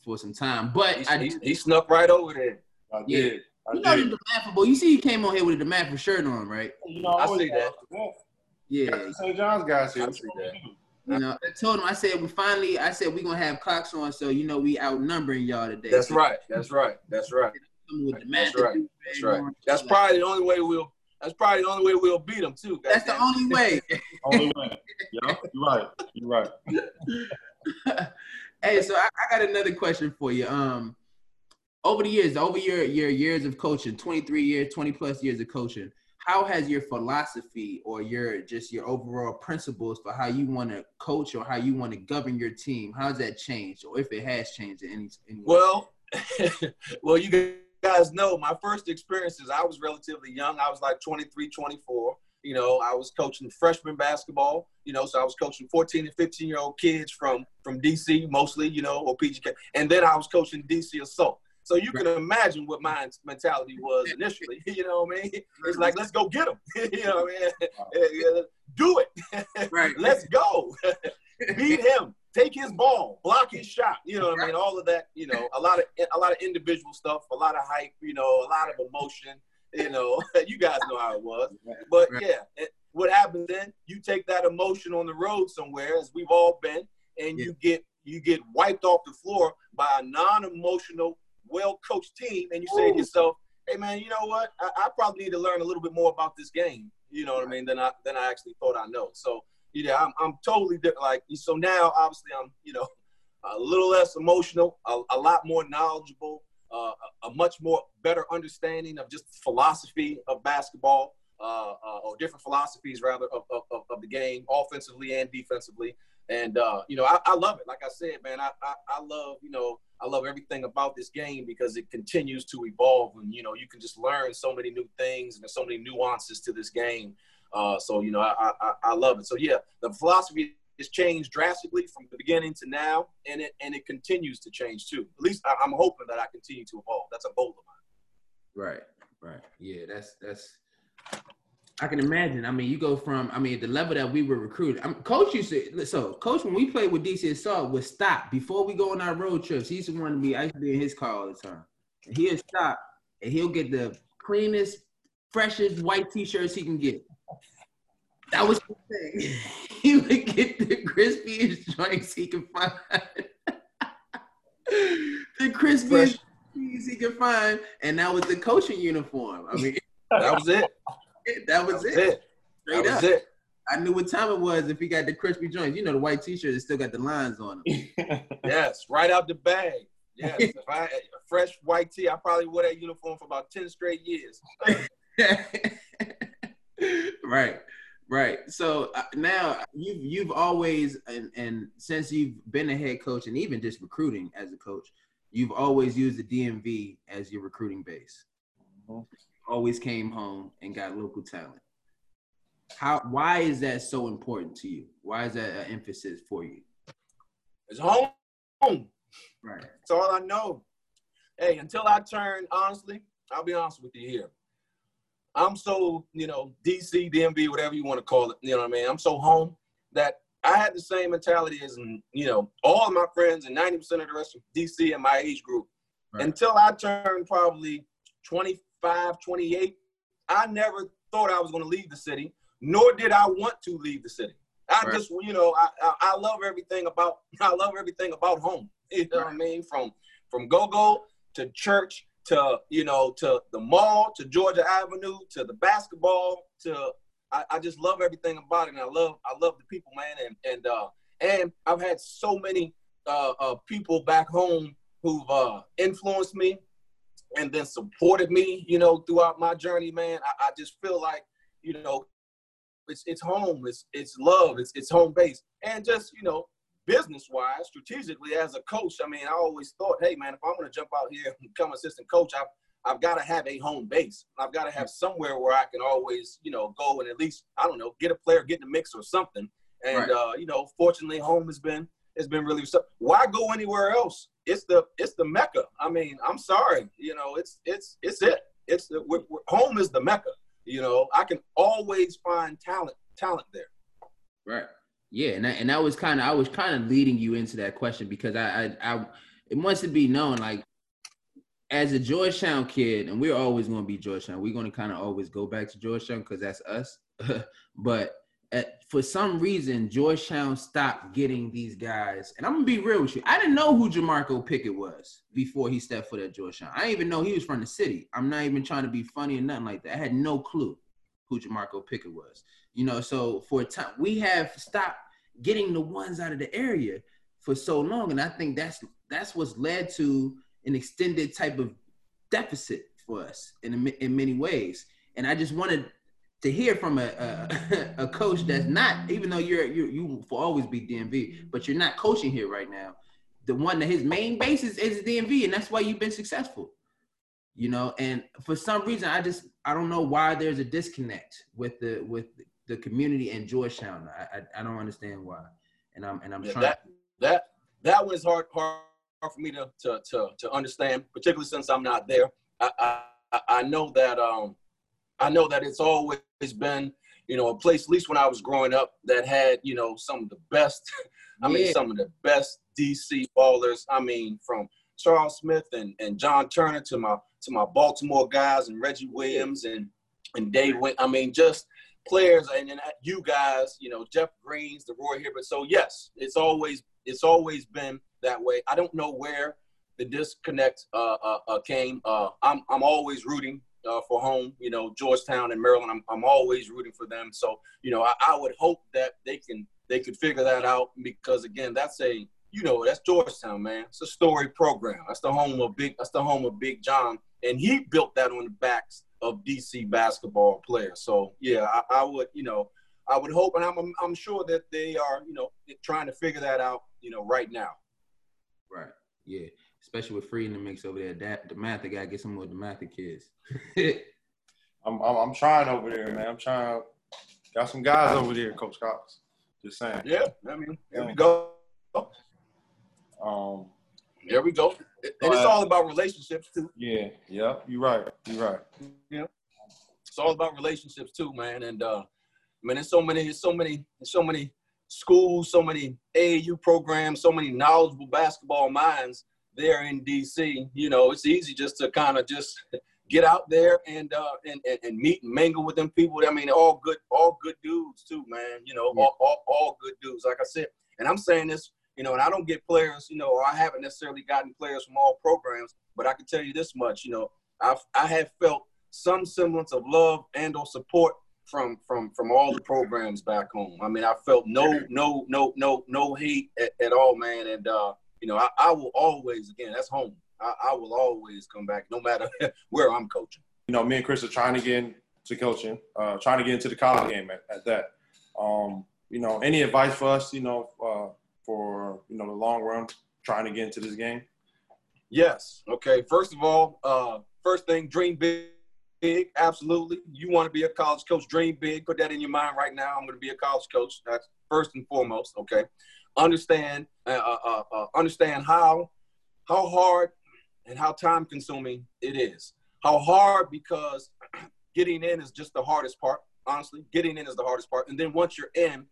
For some time, but he, I he, he snuck right over there. I Yeah. did. I you know did. the DeMatha You see, he came on here with a DeMatha shirt on, right? You know, I always see that. Yeah. Yeah. Got St. John's guys here. I see that. You know, I told him. I said we finally. I said we gonna have Cox on, so you know we outnumbering y'all today. That's right. That's right. That's right. With the That's right. That's right. That's probably the only way we'll. That's probably the only way we'll beat them too. That's the only way. Only way. Yeah, you're right. You're right. hey, so I, I got another question for you. Um, over the years, over your your years of coaching, twenty three years, twenty plus years of coaching, how has your philosophy or your just your overall principles for how you want to coach or how you want to govern your team, how's that changed, or if it has changed in any, any? Well, well, you guys know my first experiences. I was relatively young. I was like 23, 24. You know, I was coaching freshman basketball. You know, so I was coaching 14 and 15 year old kids from from DC mostly. You know, or PGK, and then I was coaching DC assault. So you can imagine what my mentality was initially. You know what I mean? It's like, let's go get him. you know what I mean? Do it. Right. let's go. Beat him. Take his ball. Block his shot. You know what I mean? All of that. You know, a lot of a lot of individual stuff. A lot of hype. You know, a lot of emotion. You know, you guys know how it was. But yeah, it, what happens then? You take that emotion on the road somewhere, as we've all been, and you get you get wiped off the floor by a non-emotional, well-coached team, and you say to yourself, "Hey, man, you know what? I, I probably need to learn a little bit more about this game. You know what I mean? Than I than I actually thought I know." So yeah, I'm I'm totally different. Like so now, obviously, I'm you know a little less emotional, a, a lot more knowledgeable, uh, a, a much more better understanding of just philosophy of basketball, uh, uh, or different philosophies rather of, of, of- of the game, offensively and defensively. And uh, you know, I, I love it. Like I said, man, I, I I love you know I love everything about this game because it continues to evolve, and you know you can just learn so many new things and there's so many nuances to this game. Uh, so you know, I, I I- I love it. So yeah, the philosophy has changed drastically from the beginning to now, and it and it continues to change too. At least I, I'm hoping that I continue to evolve. That's a goal of mine. Right, right. Yeah, that's that's. I can imagine. I mean, you go from. I mean, the level that we were recruited. I'm, coach used to. So, coach, when we played with DC Assault, would stop before we go on our road trips. He used to want to be. I used to be in his car all the time. And he'll stop and he'll get the cleanest, freshest white t-shirts he can get. That was the thing. he would get the crispiest joints he could find. the crispiest things he could find, and that was the coaching uniform. I mean, That was it. that was, That was it. it. Straight That up. was it. I knew what time it was if he got the crispy joints. You know, the white t-shirt that still got the lines on them. Yes, right out the bag. Yes, if I had a fresh white tee, I probably wore that uniform for about ten straight years. right, right. So uh, now you've you've always and and since you've been a head coach and even just recruiting as a coach, you've always used the DMV as your recruiting base. Mhm. Always came home and got local talent. How? Why is that so important to you? Why is that an emphasis for you? It's home. Right. That's all I know. Hey, until I turn, honestly, I'll be honest with you here. I'm so, you know, DC, DMV, whatever you want to call it, you know what I mean? I'm so home that I had the same mentality as, you know, all of my friends and 90% of the rest of DC in my age group. Right. Until I turned probably 25, 28, I never thought I was going to leave the city, nor did I want to leave the city. I Right. just, you know, I, I I love everything about I love everything about home. You know what I mean? From from go go to church to you know to the mall to Georgia Avenue to the basketball to I, I just love everything about it. And I love I love the people, man, and and uh and I've had so many uh, uh people back home who've uh influenced me and then supported me, you know, throughout my journey, man. I, I just feel like, you know, it's it's home, it's it's love, it's it's home base, and just you know business wise, strategically as a coach, I mean, I always thought, hey man, if I'm going to jump out here and become assistant coach, I've I've got to have a home base. I've got to have somewhere where I can always, you know, go and at least I don't know, get a player, get in the mix or something. And right. uh, you know, fortunately, home has been has been really. Why go anywhere else? It's the it's the mecca. I mean, I'm sorry, you know, it's it's it's it. It's the, we're, we're, home is the mecca. You know, I can always find talent talent there. Right. Yeah, and that, and that was kind of I was kind of leading you into that question because I, I I it wants to be known like as a Georgetown kid, and we're always going to be Georgetown. We're going to kind of always go back to Georgetown because that's us. but at, for some reason, Georgetown stopped getting these guys. And I'm gonna be real with you. I didn't know who Jamorko Pickett was before he stepped foot at Georgetown. I didn't even know he was from the city. I'm not even trying to be funny or nothing like that. I had no clue who Jamorko Pickett was. You know, so for a time we have stopped getting the ones out of the area for so long, and I think that's that's what's led to an extended type of deficit for us in in many ways. And I just wanted to hear from a, a, a coach that's not, even though you're you you will always be DMV, but you're not coaching here right now. The one that his main basis is DMV, and that's why you've been successful. You know, and for some reason, I just I don't know why there's a disconnect with the with the community and Georgetown. I I, I don't understand why, and I'm and I'm yeah, trying. That that that is hard hard for me to to to, to understand, particularly since I'm not there. I, I I know that um I know that it's always been, you know, a place, at least when I was growing up, that had, you know, some of the best, I yeah. mean, some of the best DC ballers. I mean, from Charles Smith and, and John Turner to my to my Baltimore guys and Reggie Williams and and Dave Wingate. I mean, just players and, and you guys, you know, Jeff Greens, the Roy Hibbert. So yes, it's always it's always been that way. I don't know where the disconnect uh, uh, uh, came. Uh, I'm I'm always rooting uh, for home. You know, Georgetown and Maryland. I'm I'm always rooting for them. So you know, I, I would hope that they can they could figure that out because again, that's a you know that's Georgetown, man. It's a story program. That's the home of big. That's the home of Big John, and he built that on the backs of DC basketball players. So yeah, I, I would you know I would hope, and I'm I'm sure that they are you know trying to figure that out you know right now. Right. Yeah especially with free in the mix over there. That DeMatha got to get some more DeMatha kids. I'm, I'm, I'm trying over there, man. I'm trying. Got some guys over there, Coach Cox. Just saying. Yeah, I mean, there we go. Um, there we go. And it's all about relationships too. Yeah, yeah, you're right. You're right. Yeah, it's all about relationships too, man. And uh, I mean, there's so many, there's so many, there's so many schools, so many AAU programs, so many knowledgeable basketball minds there in DC, you know, it's easy just to kind of just get out there and, uh, and, and and meet and mingle with them people. I mean, all good, all good dudes too, man. You know, all, all, all good dudes. Like I said, and I'm saying this, you know, and I don't get players, you know, or I haven't necessarily gotten players from all programs, but I can tell you this much, you know, I've I have felt some semblance of love and or support from from from all the programs back home. I mean, I felt no no no no no hate at, at all, man, and uh, you know, I, I will always, again, that's home. I, I, will always come back no matter where I'm coaching. You know, me and Chris are trying to get into coaching, uh, trying to get into the college game at, at that. Um, you know, any advice for us, you know, uh, for, you know, the long run, trying to get into this game? Yes. Okay. First of all, uh, first thing, dream big. Big, absolutely. You want to be a college coach, dream big. Put that in your mind right now. I'm going to be a college coach. That's first and foremost. Okay understand uh, uh, uh, uh, understand how how hard and how time consuming it is. How hard because getting in is just the hardest part. Honestly, getting in is the hardest part, and then once you're in,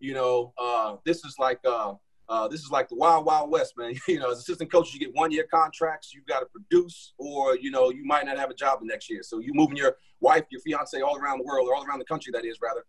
you know, uh, this is like uh, uh, this is like the wild wild west, man. you know, as assistant coaches, you get one year contracts. You've got to produce, or you know, you might not have a job the next year. So you're moving your wife, your fiance all around the world, or all around the country, that is rather,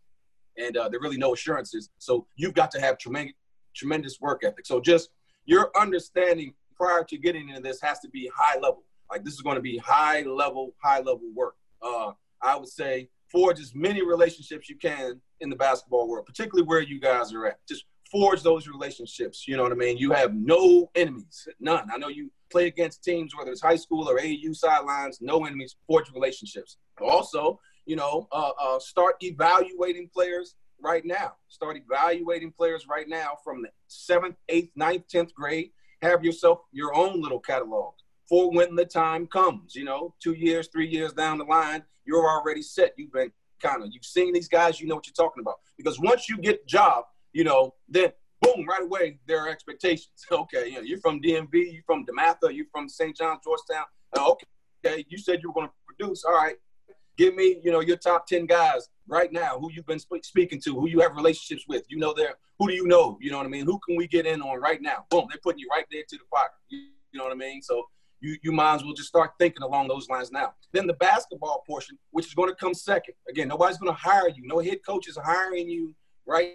and uh, there really no assurances. So you've got to have tremendous tremendous work ethic. So just your understanding prior to getting into this has to be high level. Like this is going to be high level, high level work. Uh, I would say forge as many relationships you can in the basketball world, particularly where you guys are at. Just forge those relationships. You know what I mean? You have no enemies, none. I know you play against teams, whether it's high school or AAU sidelines, no enemies, forge relationships. Also, you know, uh, uh, start evaluating players right now. Start evaluating players right now from the seventh, eighth, ninth, tenth grade. Have yourself your own little catalog for when the time comes. You know, two years, three years down the line, you're already set. You've been kind of you've seen these guys. You know what you're talking about because once you get the job, you know, then boom, right away there are expectations. Okay, you know, you're from DMV, you're from DeMatha, you're from St. John, Georgetown. Uh, okay, you said you were going to produce. All right, give me, you know, your top 10 guys right now who you've been sp- speaking to, who you have relationships with. You know, there, who do you know? You know what I mean? Who can we get in on right now? Boom, they're putting you right there to the fire. You, you know what I mean? So you, you might as well just start thinking along those lines now. Then the basketball portion, which is going to come second. Again, nobody's going to hire you. No head coach is hiring you right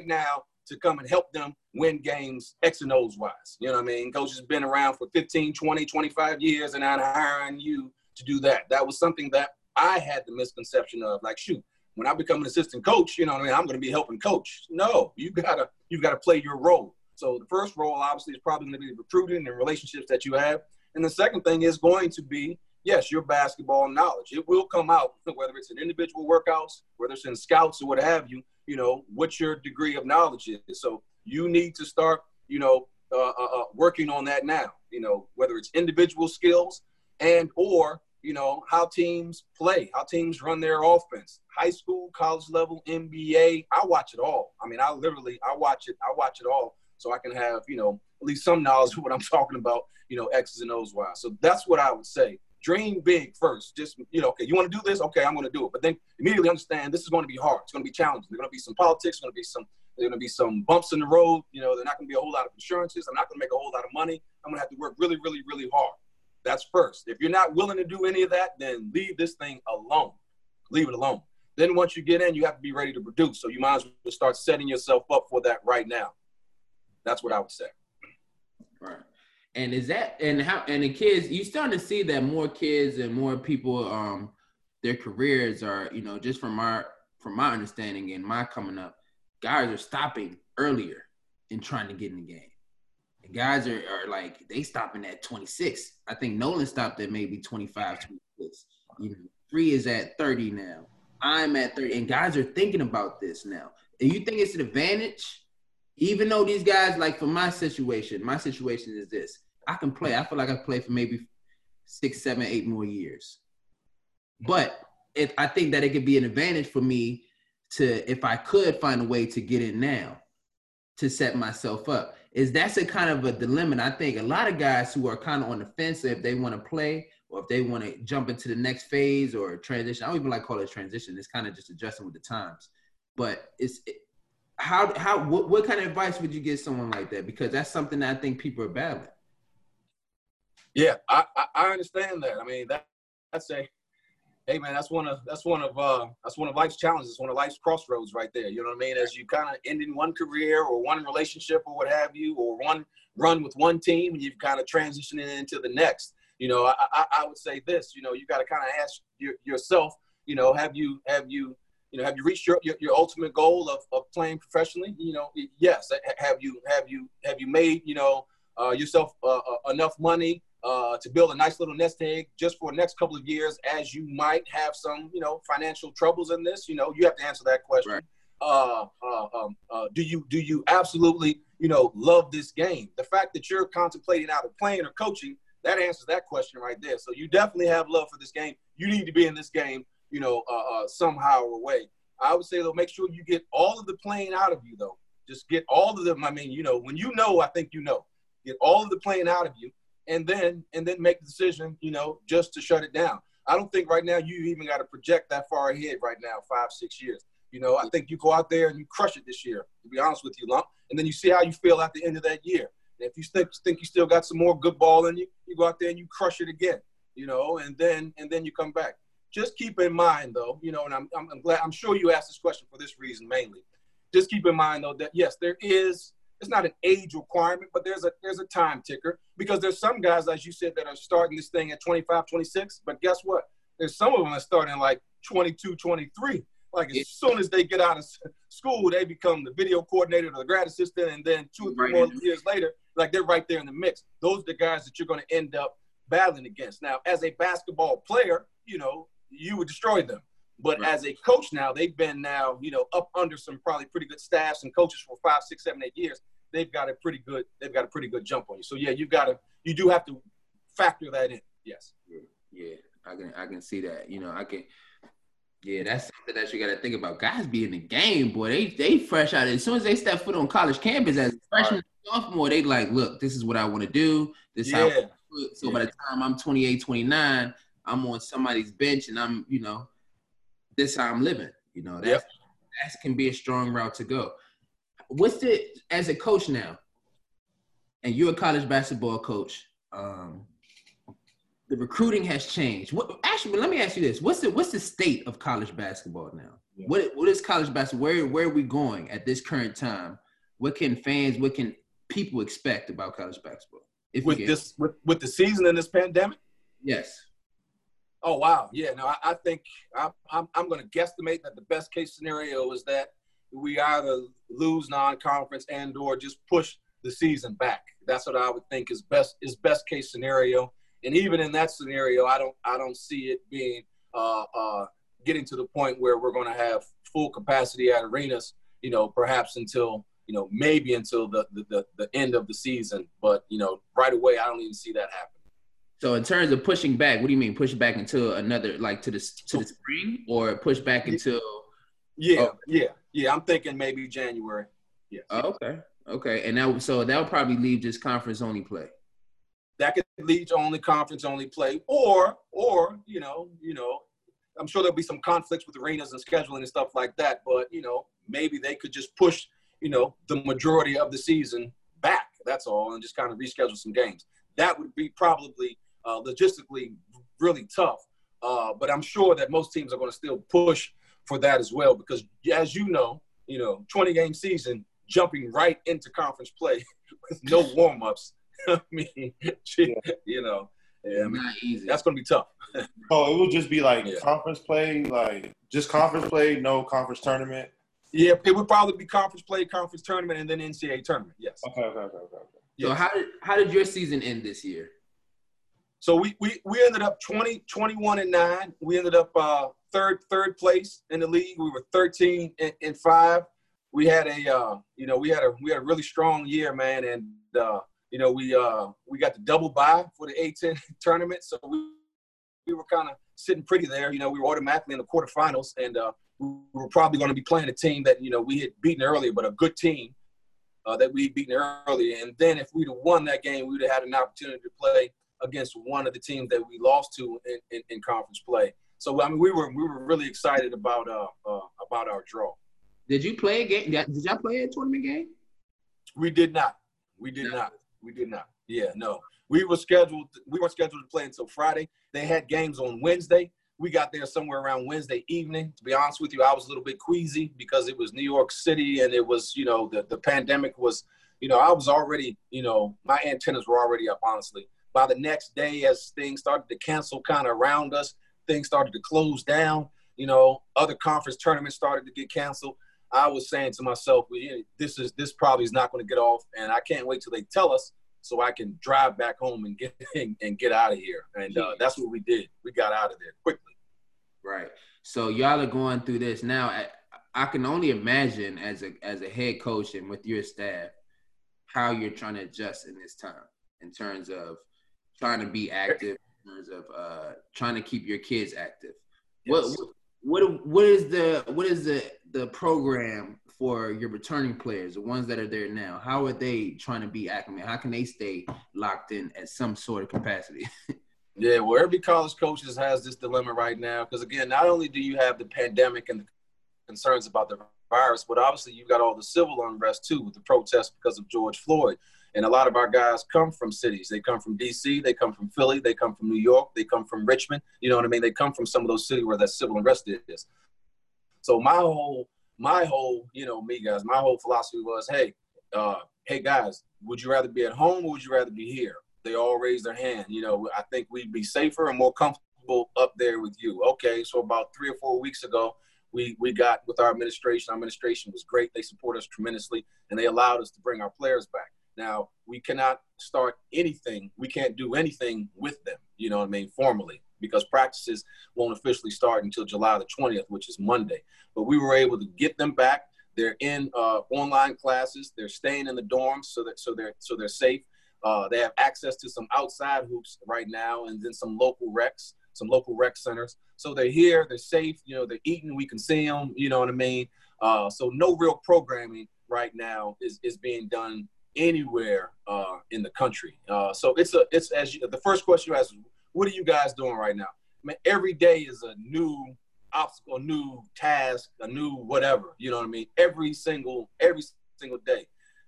now to come and help them win games X and O's wise. You know what I mean? Coach has been around for 15, 20, 25 years and I'm hiring you to do that. That was something that I had the misconception of like, shoot, when I become an assistant coach, you know what I mean? I'm going to be helping coach. No, you gotta you gotta play your role. So the first role obviously is probably going to be recruiting and relationships that you have, and the second thing is going to be yes, your basketball knowledge. It will come out whether it's in individual workouts, whether it's in scouts or what have you. You know what your degree of knowledge is. So you need to start, you know, uh, uh, uh working on that now. You know whether it's individual skills and or you know, how teams play, how teams run their offense, high school, college level, NBA. I watch it all. I mean, I literally, I watch it, I watch it all so I can have, you know, at least some knowledge of what I'm talking about, you know, X's and O's wise. So that's what I would say. Dream big first. Just, you know, okay, you want to do this? Okay, I'm going to do it. But then immediately understand this is going to be hard. It's going to be challenging. There's going to be some politics, there's going to be some, there's going to be some bumps in the road. You know, there's not going to be a whole lot of insurances. I'm not going to make a whole lot of money. I'm going to have to work really, really, really hard. That's first. If you're not willing to do any of that, then leave this thing alone. Leave it alone. Then once you get in, you have to be ready to produce. So you might as well start setting yourself up for that right now. That's what I would say. Right. And is that and how and the kids you starting to see that more kids and more people um their careers are, you know, just from our from my understanding and my coming up, guys are stopping earlier and trying to get in the game guys are, are like they stopping at 26. I think Nolan stopped at maybe 25, 26. You know, free is at 30 now. I'm at 30, and guys are thinking about this now. And you think it's an advantage, even though these guys, like for my situation, my situation is this: I can play. I feel like I play for maybe six, seven, eight more years. But if I think that it could be an advantage for me to, if I could find a way to get in now, to set myself up is that's a kind of a dilemma. I think a lot of guys who are kind of on the fence if they want to play or if they want to jump into the next phase or transition. I don't even like call it transition. It's kind of just adjusting with the times. But it's it, how how what, what kind of advice would you give someone like that? Because that's something that I think people are battling. Yeah, I, I, understand that. I mean that that's a hey man, that's one of that's one of uh that's one of life's challenges, one of life's crossroads right there. You know what I mean? As you kind of ending one career or one relationship or what have you, or one run with one team, and you've kind of transitioning into the next. You know, I, I, I would say this. You know, you got to kind of ask your, yourself. You know, have you have you you know have you reached your, your, your ultimate goal of, of playing professionally? You know, yes. Have you have you have you made you know uh, yourself uh, uh, enough money uh, to build a nice little nest egg just for the next couple of years, as you might have some, you know, financial troubles in this. You know, you have to answer that question. Right. Uh, uh, um, uh, do you do you absolutely, you know, love this game? The fact that you're contemplating either playing or coaching, that answers that question right there. So you definitely have love for this game. You need to be in this game, you know, uh, uh, somehow or way. I would say though, make sure you get all of the playing out of you though. Just get all of them. I mean, you know, when you know, I think you know. Get all of the playing out of you and then and then make the decision, you know, just to shut it down. I don't think right now you even got to project that far ahead right now, five, six years. You know, I think you go out there and you crush it this year, to be honest with you, Lump, and then you see how you feel at the end of that year. And if you think think you still got some more good ball in you, you go out there and you crush it again, you know, and then and then you come back. Just keep in mind though, you know, and I'm I'm, I'm glad I'm sure you asked this question for this reason mainly. Just keep in mind though that yes, there is it's not an age requirement, but there's a there's a time ticker because there's some guys, as you said, that are starting this thing at 25, 26. But guess what? There's some of them that starting like 22, 23. Like as soon as they get out of school, they become the video coordinator or the grad assistant, and then two or three more years later, like they're right there in the mix. Those are the guys that you're going to end up battling against. Now, as a basketball player, you know you would destroy them. But Right. as a coach now, they've been now, you know, up under some probably pretty good staffs and coaches for five, six, seven, eight years. They've got a pretty good, they've got a pretty good jump on you. So yeah, you've got to, you do have to factor that in. Yes. Yeah, I can I can see that. You know, I can. Yeah, that's something that you got to think about. Guys be in the game, boy. They they fresh out. As soon as they step foot on college campus as a freshman, sophomore, they like, look, this is what I want to do. This is how. Yeah. So by the time I'm 28, 29, I'm on somebody's bench, and I'm, you know, this how I'm living. You know, that's Yep. that can be a strong route to go. What's the as a coach now, and you're a college basketball coach. Um, the recruiting has changed. What, actually, let me ask you this: What's the what's the state of college basketball now? Yeah. What what is college basketball? Where where are we going at this current time? What can fans, what can people expect about college basketball? If With this, with, with the season and this pandemic. yes, Oh wow, yeah. No, I, I think I, I'm I'm going to guesstimate that the best case scenario is that we either lose non-conference and or just push the season back. That's what I would think is best is best case scenario. And even in that scenario, I don't I don't see it being uh, uh, getting to the point where we're going to have full capacity at arenas. You know, perhaps until you know maybe until the the, the, the end of the season. But you know, right away, I don't even see that happen. So in terms of pushing back, what do you mean push back until another like to the to the spring or push back until? Yeah, Oh. yeah, yeah. I'm thinking maybe January. Yes. Oh, okay, okay, and that so that will probably leave just conference only play. that could lead to only conference only play or or you know you know i'm sure there'll be some conflicts with arenas and scheduling and stuff like that but you know maybe they could just push you know the majority of the season back that's all and just kind of reschedule some games that would be probably uh, logistically really tough uh, but i'm sure that most teams are going to still push for that as well because as you know you know 20 game season jumping right into conference play with no warm-ups I mean, you know, yeah, I mean, Not easy. that's going to be tough. Oh, it will just be like Yeah. conference play, like just conference play, no conference tournament. Yeah, it would probably be conference play, conference tournament, and then NCAA tournament. Yes. Okay, okay, okay, okay. okay. so yes. how did how did your season end this year? So we, we we ended up 20, 21 and nine. We ended up uh, third third place in the league. We were 13 and, and five. We had a uh, you know we had a we had a really strong year, man, and uh, you know we uh, we got the double bye for the A10 tournament, so we we were kind of sitting pretty there. You know, we were automatically in the quarterfinals, and uh, we were probably going to be playing a team that you know we had beaten earlier, but a good team uh, that we beaten earlier. And then if we'd have won that game, we would have had an opportunity to play against one of the teams that we lost to in, in, in conference play. So I mean, we were we were really excited about uh, uh about our draw. Did you play a game? Did y'all play a tournament game? We did not. We did No. not. We did not. Yeah, no. We were scheduled. We weren't scheduled to play until Friday. They had games on Wednesday. We got there somewhere around Wednesday evening. To be honest with you, I was a little bit queasy because it was New York City and it was, you know, the the pandemic was, you know, I was already, you know, my antennas were already up. Honestly, by the next day, as things started to cancel kind of around us, things started to close down. You know, other conference tournaments started to get canceled. I was saying to myself, well, yeah, this is this probably is not going to get off, and I can't wait till they tell us so I can drive back home and get and, get out of here. And uh, that's what we did. We got out of there quickly. Right. So y'all are going through this now. I, I can only imagine as a as a head coach and with your staff how you're trying to adjust in this time in terms of trying to be active, in terms of uh, trying to keep your kids active. What Yes. what what is the what is the the program for your returning players, the ones that are there now? How are they trying to be acclimated? How can they stay locked in at some sort of capacity? Yeah, well, every college coaches has this dilemma right now because again, not only do you have the pandemic and the concerns about the virus, but obviously you've got all the civil unrest too with the protests because of George Floyd. And a lot of our guys come from cities. They come from D.C., they come from Philly, they come from New York, they come from Richmond. You know what I mean? They come from some of those cities where that civil unrest is. So my whole, my whole, you know, me guys, my whole philosophy was, hey, uh, hey guys, would you rather be at home or would you rather be here? They all raised their hand. You know, I think we'd be safer and more comfortable up there with you. Okay, so about three or four weeks ago, we we got with our administration. Our administration was great. They support us tremendously, and they allowed us to bring our players back. Now we cannot start anything. We can't do anything with them. You know what I mean? Formally, because practices won't officially start until July the 20th, which is Monday. But we were able to get them back. They're in uh, online classes. They're staying in the dorms so that so they're so they're safe. Uh, they have access to some outside hoops right now, and then some local recs, some local rec centers. So they're here. They're safe. You know, they're eating. We can see them. You know what I mean? Uh, so no real programming right now is is being done anywhere uh, in the country. Uh, so it's a it's as you, the first question you asked, what are you guys doing right now? I mean, every day is a new obstacle, a new task, a new whatever. You know what I mean? Every single every single day,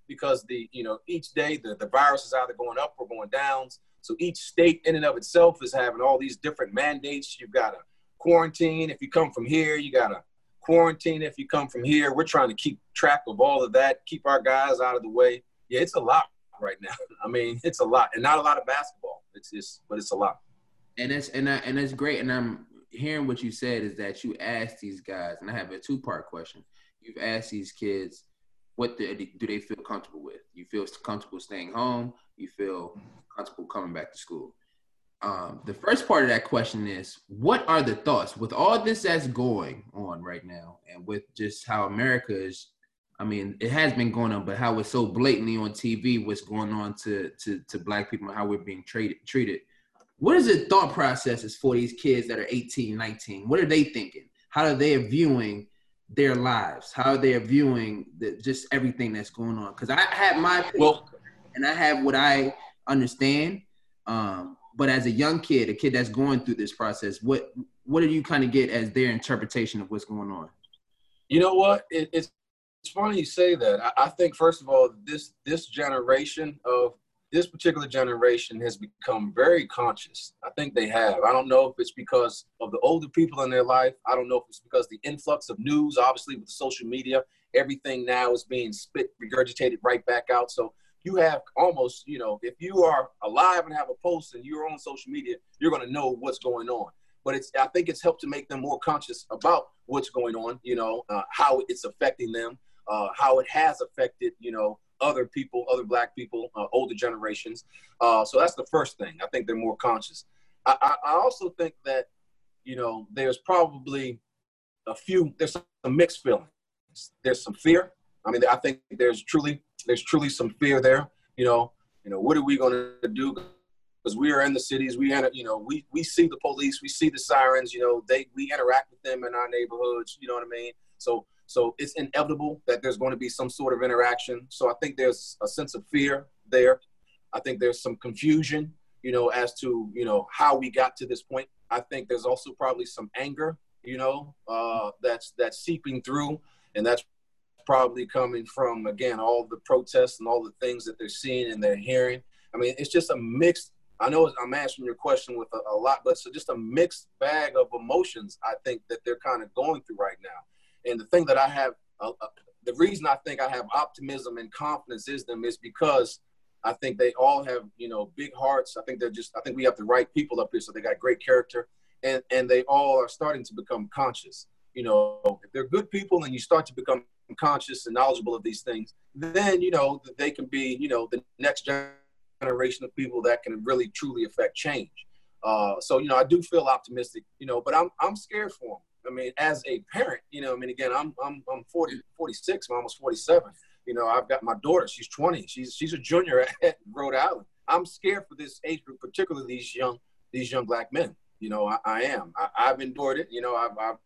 because the you know each day the the virus is either going up or going down. So each state in and of itself is having all these different mandates. You've got to quarantine if you come from here. You got to quarantine if you come from here. We're trying to keep track of all of that, keep our guys out of the way yeah, it's a lot right now. I mean, it's a lot, and not a lot of basketball. It's just, but it's a lot. And it's and I, and it's great. And I'm hearing what you said is that you asked these guys, and I have a two part question. You've asked these kids, what do, do they feel comfortable with? You feel comfortable staying home? You feel comfortable coming back to school? Um, the first part of that question is, what are the thoughts with all this that's going on right now, and with just how America is I mean, it has been going on, but how it's so blatantly on TV, what's going on to to, to black people, how we're being treated treated. What is the thought processes for these kids that are 18, 19? What are they thinking? How are they viewing their lives? How are they viewing the, just everything that's going on? Because I have my well, and I have what I understand. Um, but as a young kid, a kid that's going through this process, what what do you kind of get as their interpretation of what's going on? You know what? It, it's it's funny you say that. I, I think first of all, this this generation of this particular generation has become very conscious. I think they have. I don't know if it's because of the older people in their life. I don't know if it's because the influx of news, obviously with social media, everything now is being spit, regurgitated right back out. So you have almost, you know, if you are alive and have a post and you're on social media, you're going to know what's going on. But it's, I think it's helped to make them more conscious about what's going on, you know, uh, how it's affecting them uh, how it has affected, you know, other people, other black people, uh, older generations. Uh, so that's the first thing. I think they're more conscious. I, I, also think that, you know, there's probably a few, there's some mixed feelings. There's some fear. I mean, I think there's truly, there's truly some fear there. You know, you know, what are we going to do? Because we are in the cities, we, enter, you know, we, we see the police, we see the sirens, you know, they, we interact with them in our neighborhoods, you know what I mean? So so it's inevitable that there's going to be some sort of interaction. So I think there's a sense of fear there. I think there's some confusion, you know, as to, you know, how we got to this point. I think there's also probably some anger, you know, uh, that's that's seeping through, and that's probably coming from again all the protests and all the things that they're seeing and they're hearing. I mean, it's just a mixed. I know I'm answering your question with a, a lot, but so just a mixed bag of emotions. I think that they're kind of going through right now. And the thing that I have, uh, uh, the reason I think I have optimism and confidence is them is because I think they all have, you know, big hearts. I think they're just, I think we have the right people up here. So they got great character and, and they all are starting to become conscious. You know, if they're good people and you start to become conscious and knowledgeable of these things, then, you know, they can be, you know, the next generation of people that can really truly affect change. Uh, so, you know, I do feel optimistic, you know, but I'm, I'm scared for them. I mean, as a parent, you know, I mean, again, I'm I'm I'm 40, 46, I'm almost 47. You know, I've got my daughter. She's 20. She's she's a junior at Rhode Island. I'm scared for this age group, particularly these young these young black men. You know, I, I am. I, have endured it. You know, I've, I've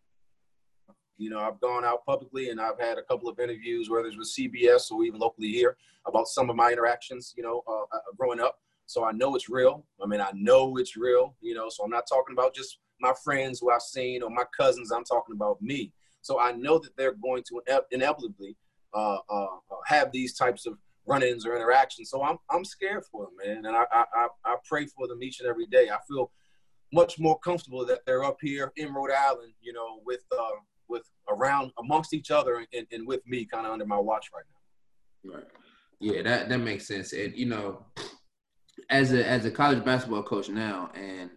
you know, I've gone out publicly and I've had a couple of interviews, whether it's with CBS or even locally here, about some of my interactions. You know, uh, uh, growing up. So I know it's real. I mean, I know it's real. You know, so I'm not talking about just my friends who I've seen or my cousins. I'm talking about me. So I know that they're going to inevitably uh, uh, uh, have these types of run-ins or interactions. So I'm I'm scared for them, man, and I, I I pray for them each and every day. I feel much more comfortable that they're up here in Rhode Island, you know, with uh, with around amongst each other and, and with me, kind of under my watch right now. Right. Yeah, that that makes sense. And you know, as a as a college basketball coach now, and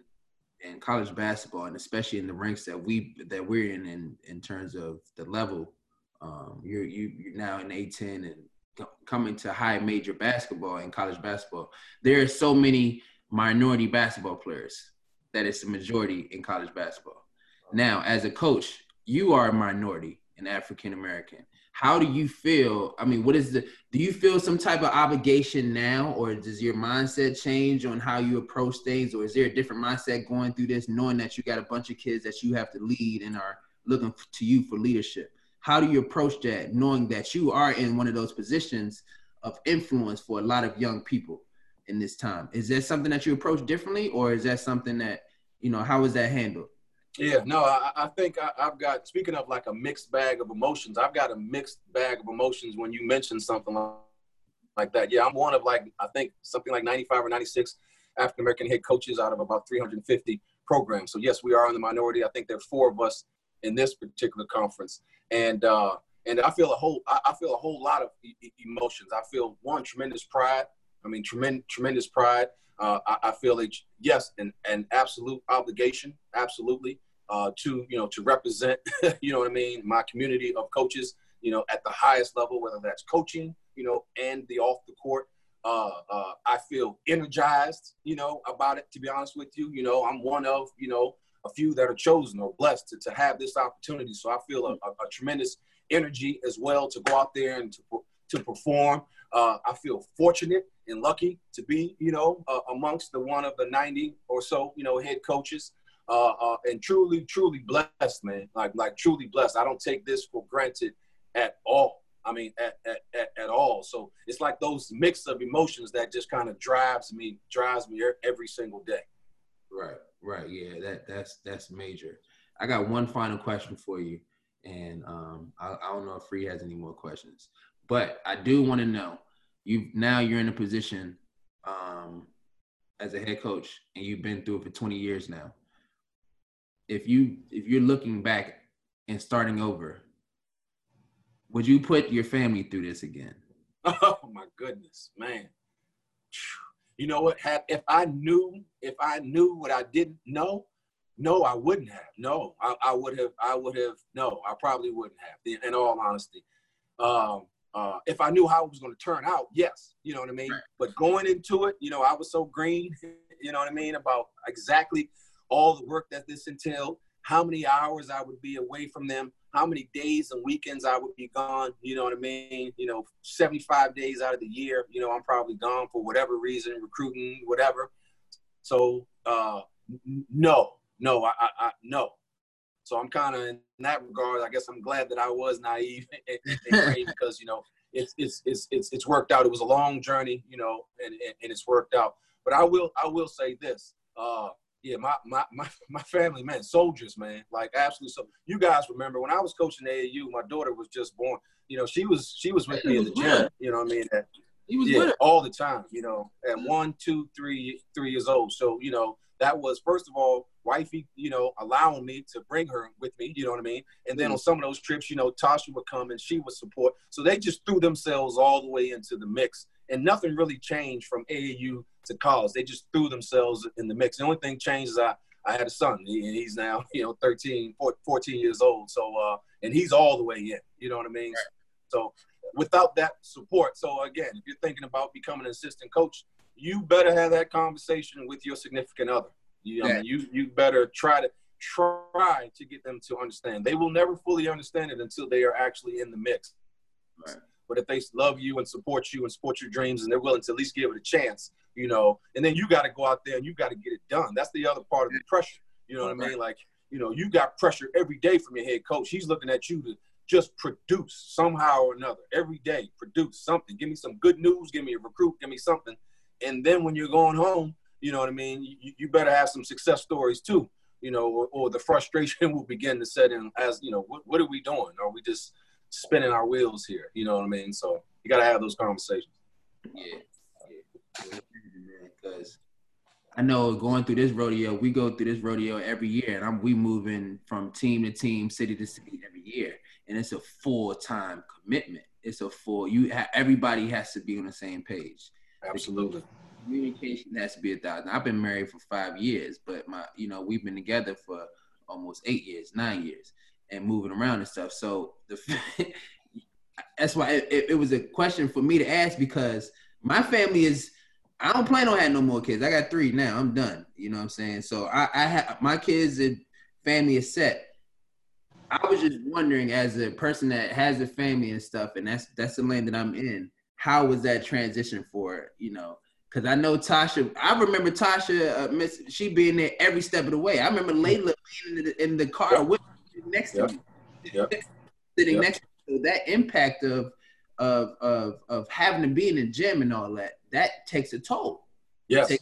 in college basketball, and especially in the ranks that we that we're in, in in terms of the level, um, you're you you're now in A10 and coming to high major basketball and college basketball. There are so many minority basketball players, that it's a majority in college basketball. Now, as a coach, you are a minority an African American. How do you feel? I mean, what is the do you feel some type of obligation now, or does your mindset change on how you approach things, or is there a different mindset going through this, knowing that you got a bunch of kids that you have to lead and are looking to you for leadership? How do you approach that, knowing that you are in one of those positions of influence for a lot of young people in this time? Is that something that you approach differently, or is that something that you know? How is that handled? Yeah, no, I, I think I, have got, speaking of like a mixed bag of emotions, I've got a mixed bag of emotions when you mention something like that. Yeah, I'm one of like, I think something like 95 or 96 African American head coaches out of about 350 programs. So, yes, we are in the minority. I think there are four of us in this particular conference. And, uh, and I feel a whole, I feel a whole lot of emotions. I feel one tremendous pride. I mean, tremendous, tremendous pride. Uh, I, I, feel that yes, an, an absolute obligation, absolutely, uh, to you know to represent, you know what I mean, my community of coaches, you know, at the highest level, whether that's coaching, you know, and the off the court. Uh, uh, I feel energized, you know, about it. To be honest with you, you know, I'm one of you know a few that are chosen or blessed to, to have this opportunity. So I feel a, a, a tremendous energy as well to go out there and to to perform. Uh, I feel fortunate and lucky to be, you know, uh, amongst the one of the 90 or so, you know, head coaches. Uh, uh, and truly, truly blessed, man. Like, like truly blessed. I don't take this for granted at all. I mean, at, at, at, at all. So it's like those mix of emotions that just kind of drives me, drives me every single day. Right, right. Yeah, that that's that's major. I got one final question for you, and um, I, I don't know if Free has any more questions, but I do want to know you now you're in a position um, as a head coach and you've been through it for 20 years now. If you if you're looking back and starting over, would you put your family through this again? Oh my goodness, man. You know what? Had if I knew if I knew what I didn't know, no, I wouldn't have. No, I, I would have. I would have. No, I probably wouldn't have. In all honesty, um, uh, if I knew how it was going to turn out, yes, you know what I mean. Right. But going into it, you know, I was so green, you know what I mean, about exactly all the work that this entailed, how many hours I would be away from them, how many days and weekends I would be gone, you know what I mean? You know, 75 days out of the year, you know, I'm probably gone for whatever reason, recruiting, whatever. So, uh, no, no, I, I, I no, so I'm kind of in that regard. I guess I'm glad that I was naive and, and because you know it's, it's it's it's it's worked out. It was a long journey, you know, and, and, and it's worked out. But I will I will say this. Uh, yeah, my, my my my family, man, soldiers, man, like absolutely. So you guys remember when I was coaching AAU, my daughter was just born. You know, she was she was with me in the gym. You know what I mean? At, he was yeah, all the time. You know, at one, two, three, three years old. So you know, that was first of all wifey you know allowing me to bring her with me you know what i mean and then mm-hmm. on some of those trips you know tasha would come and she would support so they just threw themselves all the way into the mix and nothing really changed from aau to college they just threw themselves in the mix the only thing changed is i I had a son, and he's now, you know, 13, 14 years old. So, uh, and he's all the way in, you know what I mean? Right. So, without that support, so again, if you're thinking about becoming an assistant coach, you better have that conversation with your significant other. You, yeah. I mean, you you better try to try to get them to understand. They will never fully understand it until they are actually in the mix. Right. But if they love you and support you and support your dreams, and they're willing to at least give it a chance, you know, and then you got to go out there and you got to get it done. That's the other part of the pressure. You know what I mean? Like, you know, you got pressure every day from your head coach. He's looking at you to just produce somehow or another every day. Produce something. Give me some good news. Give me a recruit. Give me something and then when you're going home, you know what I mean. You, you better have some success stories too, you know, or, or, the frustration will begin to set in as you know, what, what are we doing? Are we just spinning our wheels here? You know what I mean. So you got to have those conversations. Yeah, yeah, because I know going through this rodeo, we go through this rodeo every year, and I'm we moving from team to team, city to city every year, and it's a full time commitment. It's a full you. Ha- everybody has to be on the same page. Absolutely. Communication has to be a thousand. I've been married for five years, but my, you know, we've been together for almost eight years, nine years, and moving around and stuff. So the that's why it, it was a question for me to ask because my family is I don't plan on having no more kids. I got three now. I'm done. You know what I'm saying? So I, I have my kids and family is set. I was just wondering, as a person that has a family and stuff, and that's that's the lane that I'm in. How was that transition for you know? Because I know Tasha. I remember Tasha, uh, Miss, she being there every step of the way. I remember Layla being in the, in the car Yep. with next Yep. to me, Yep. sitting next. to me. So that impact of of of of having to be in the gym and all that that takes a toll Yes.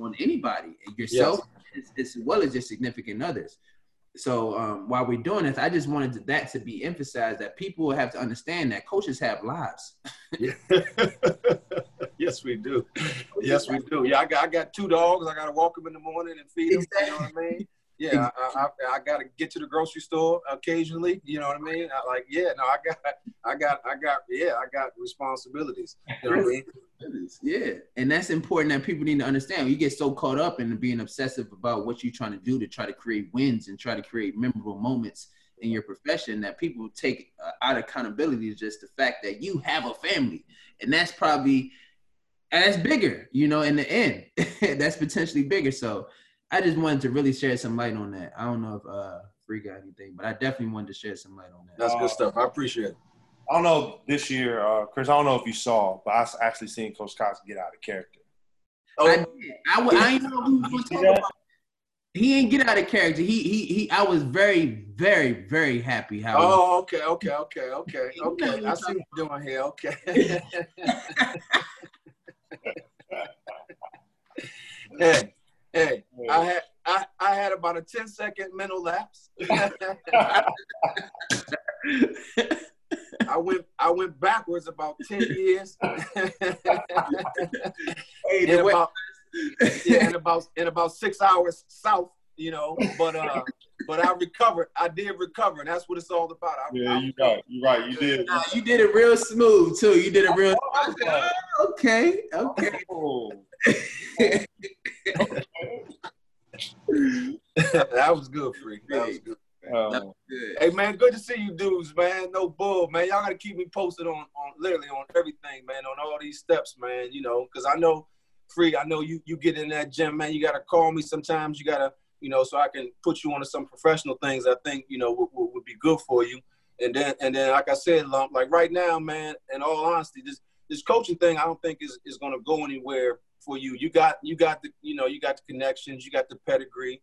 On anybody, yourself as, as well as your significant others. So um, while we're doing this, I just wanted that to be emphasized that people have to understand that coaches have lives. Yes, we do. Yes, we do. Yeah, I got, I got two dogs. I got to walk them in the morning and feed them. You know what I mean? Yeah, I, I, I got to get to the grocery store occasionally. You know what I mean? I, like, yeah, no, I got, I got, I got, yeah, I got responsibilities. You know what I mean? Yeah, and that's important that people need to understand. You get so caught up in being obsessive about what you're trying to do to try to create wins and try to create memorable moments in your profession that people take uh, out accountability to just the fact that you have a family, and that's probably and that's bigger, you know. In the end, that's potentially bigger. So I just wanted to really share some light on that. I don't know if uh Free got anything, but I definitely wanted to share some light on that. That's good stuff. I appreciate it. I don't know this year, uh, Chris. I don't know if you saw, but I s- actually seen Coach Cox get out of character. Oh, I did. I, w- I didn't know we was gonna see talk that? about. He ain't get out of character. He he he. I was very very very happy how. oh, okay, okay, okay, okay, okay. I see what you're doing here. Okay. hey, I had I, I had about a 10 second mental lapse. I went I went backwards about 10 years. Hey, in about yeah, in about in about six hours south, you know. But uh but I recovered. I did recover, and that's what it's all about. I, Yeah, I you right. You right. You did. Nah, you did it real smooth too. You did it real. Said, oh, okay, okay. Oh. that was good, freak. That was good. Um. Hey man, good to see you dudes, man. No bull, man. Y'all gotta keep me posted on on literally on everything, man, on all these steps, man. You know, because I know free, I know you you get in that gym, man. You gotta call me sometimes. You gotta, you know, so I can put you onto some professional things I think, you know, would, would, would be good for you. And then and then like I said, lump, like right now, man, in all honesty, this this coaching thing I don't think is, is gonna go anywhere for you. You got you got the you know, you got the connections, you got the pedigree.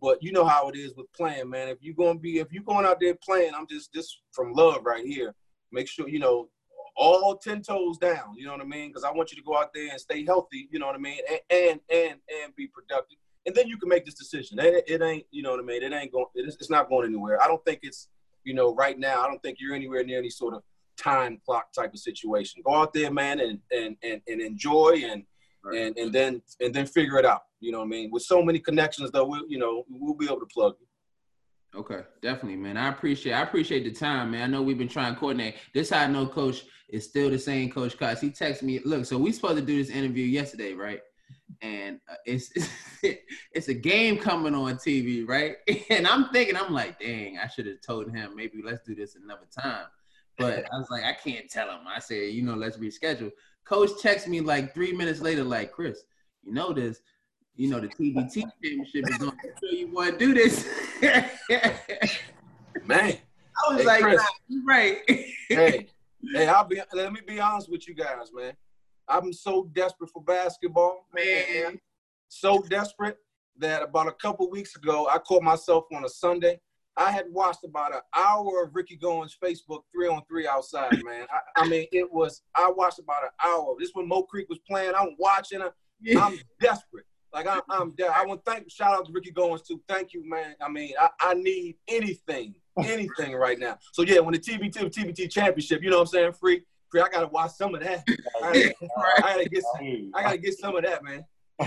But you know how it is with playing, man. If you're gonna be, if you're going out there playing, I'm just this from love right here. Make sure you know all ten toes down. You know what I mean? Because I want you to go out there and stay healthy. You know what I mean? And and and, and be productive. And then you can make this decision. It, it ain't, you know what I mean? It ain't going. It's, it's not going anywhere. I don't think it's, you know, right now. I don't think you're anywhere near any sort of time clock type of situation. Go out there, man, and and and, and enjoy and and and then and then figure it out. You know what I mean? With so many connections, though, we you know we'll be able to plug you. Okay, definitely, man. I appreciate I appreciate the time, man. I know we've been trying to coordinate. This how I know Coach is still the same Coach Cox. He texted me, look, so we supposed to do this interview yesterday, right? And uh, it's it's a game coming on TV, right? And I'm thinking, I'm like, dang, I should have told him maybe let's do this another time. But I was like, I can't tell him. I said, you know, let's reschedule. Coach texts me like three minutes later, like, Chris, you know this, you know, the TBT championship is on. You sure you want to do this? Man, I was Hey, like, Chris. nah, right. hey, hey, I'll be. Let me be honest with you guys, man. I'm so desperate for basketball, Man. So desperate that about a couple weeks ago, I caught myself on a Sunday. I had watched about an hour of Ricky Goins' Facebook three on three outside, man. I, I mean, it was. I watched about an hour. This when Mo Creek was playing. I'm watching. her. I'm desperate. Like I, I'm there. I want to thank shout out to Ricky Goins too. Thank you, man. I mean, I, I need anything, anything right now. So yeah, when the TBT TBT championship, you know what I'm saying? Free. I gotta watch some of that. I, I gotta get, some, I gotta get some of that, man.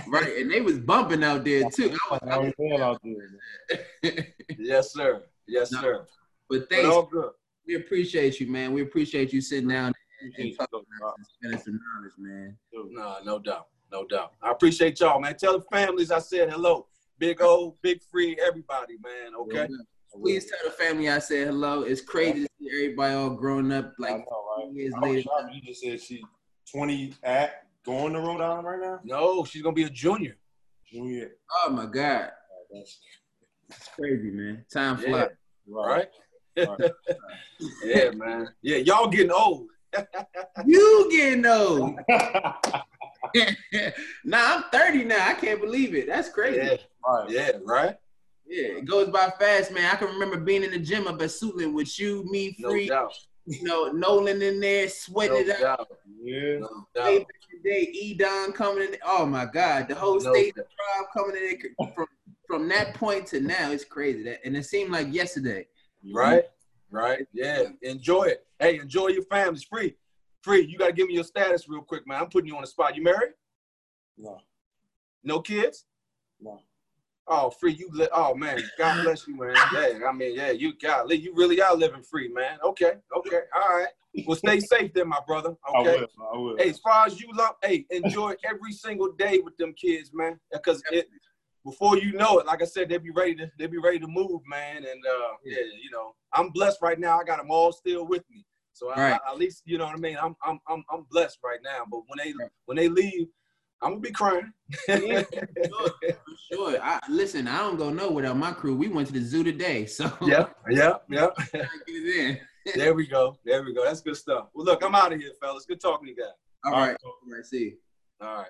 right, and they was bumping out there too. I was, I was, we feel out there. Yes, sir. Yes, No, sir. but But thanks. all good. We appreciate you, man. We appreciate you sitting down and, and Thanks, talking bro. spending some knowledge, man. No, no doubt, no doubt. I appreciate y'all, man. Tell the families I said hello. Big O, Big Free, everybody, man. Okay. Please tell the family I said hello. It's crazy to see everybody all grown up I like know, right? years I was later. shocked. You just said she 20 at going to Rhode Island right now? No, she's gonna be a junior. Junior. Oh my God. That's It's crazy, man. Time Yeah. flies. Right? Right. Yeah, man. Yeah, y'all getting old. You getting old. nah, I'm 30 now. I can't believe it. That's crazy. Yeah, right. yeah, right. Yeah, it goes by fast, man. I can remember being in the gym up at Suitland with you, me, Free, doubt. you know, Nolan in there, No sweating it out. doubt. Yeah. No Way doubt. back in the day, Edon coming in. Oh my God, the whole No state doubt. tribe coming in there from from that point to now. It's crazy. That and it seemed like yesterday. Right? Right? Yeah. Enjoy it. Hey, enjoy your families. Free. Free. You gotta give me your status real quick, man. I'm putting you on the spot. You married? No. No kids? No. Oh, free. You li- oh man, God bless you, man. Yeah, I mean, yeah, you got you really are living free, man. Okay, okay, all right. Well, stay safe then, my brother. Okay. I Okay. will. I will. Hey, as far as you love, hey, enjoy every single day with them kids, man. Because it before you know it, like I said, they be ready to they be ready to move, man. And uh, yeah, you know, I'm blessed right now. I got them all still with me, so Right. I- at least you know what I mean. I'm I'm I'm I'm blessed right now. But when they when they leave, I'm gonna be crying. Yeah, For sure. I, listen, I don't go nowhere without my crew. We went to the zoo today, so yeah, yeah, yeah. Get it in. There we go. There we go. That's good stuff. Well, look, I'm out of here, fellas. Good talking to you guys. All All right. right. All right. See. you. All right.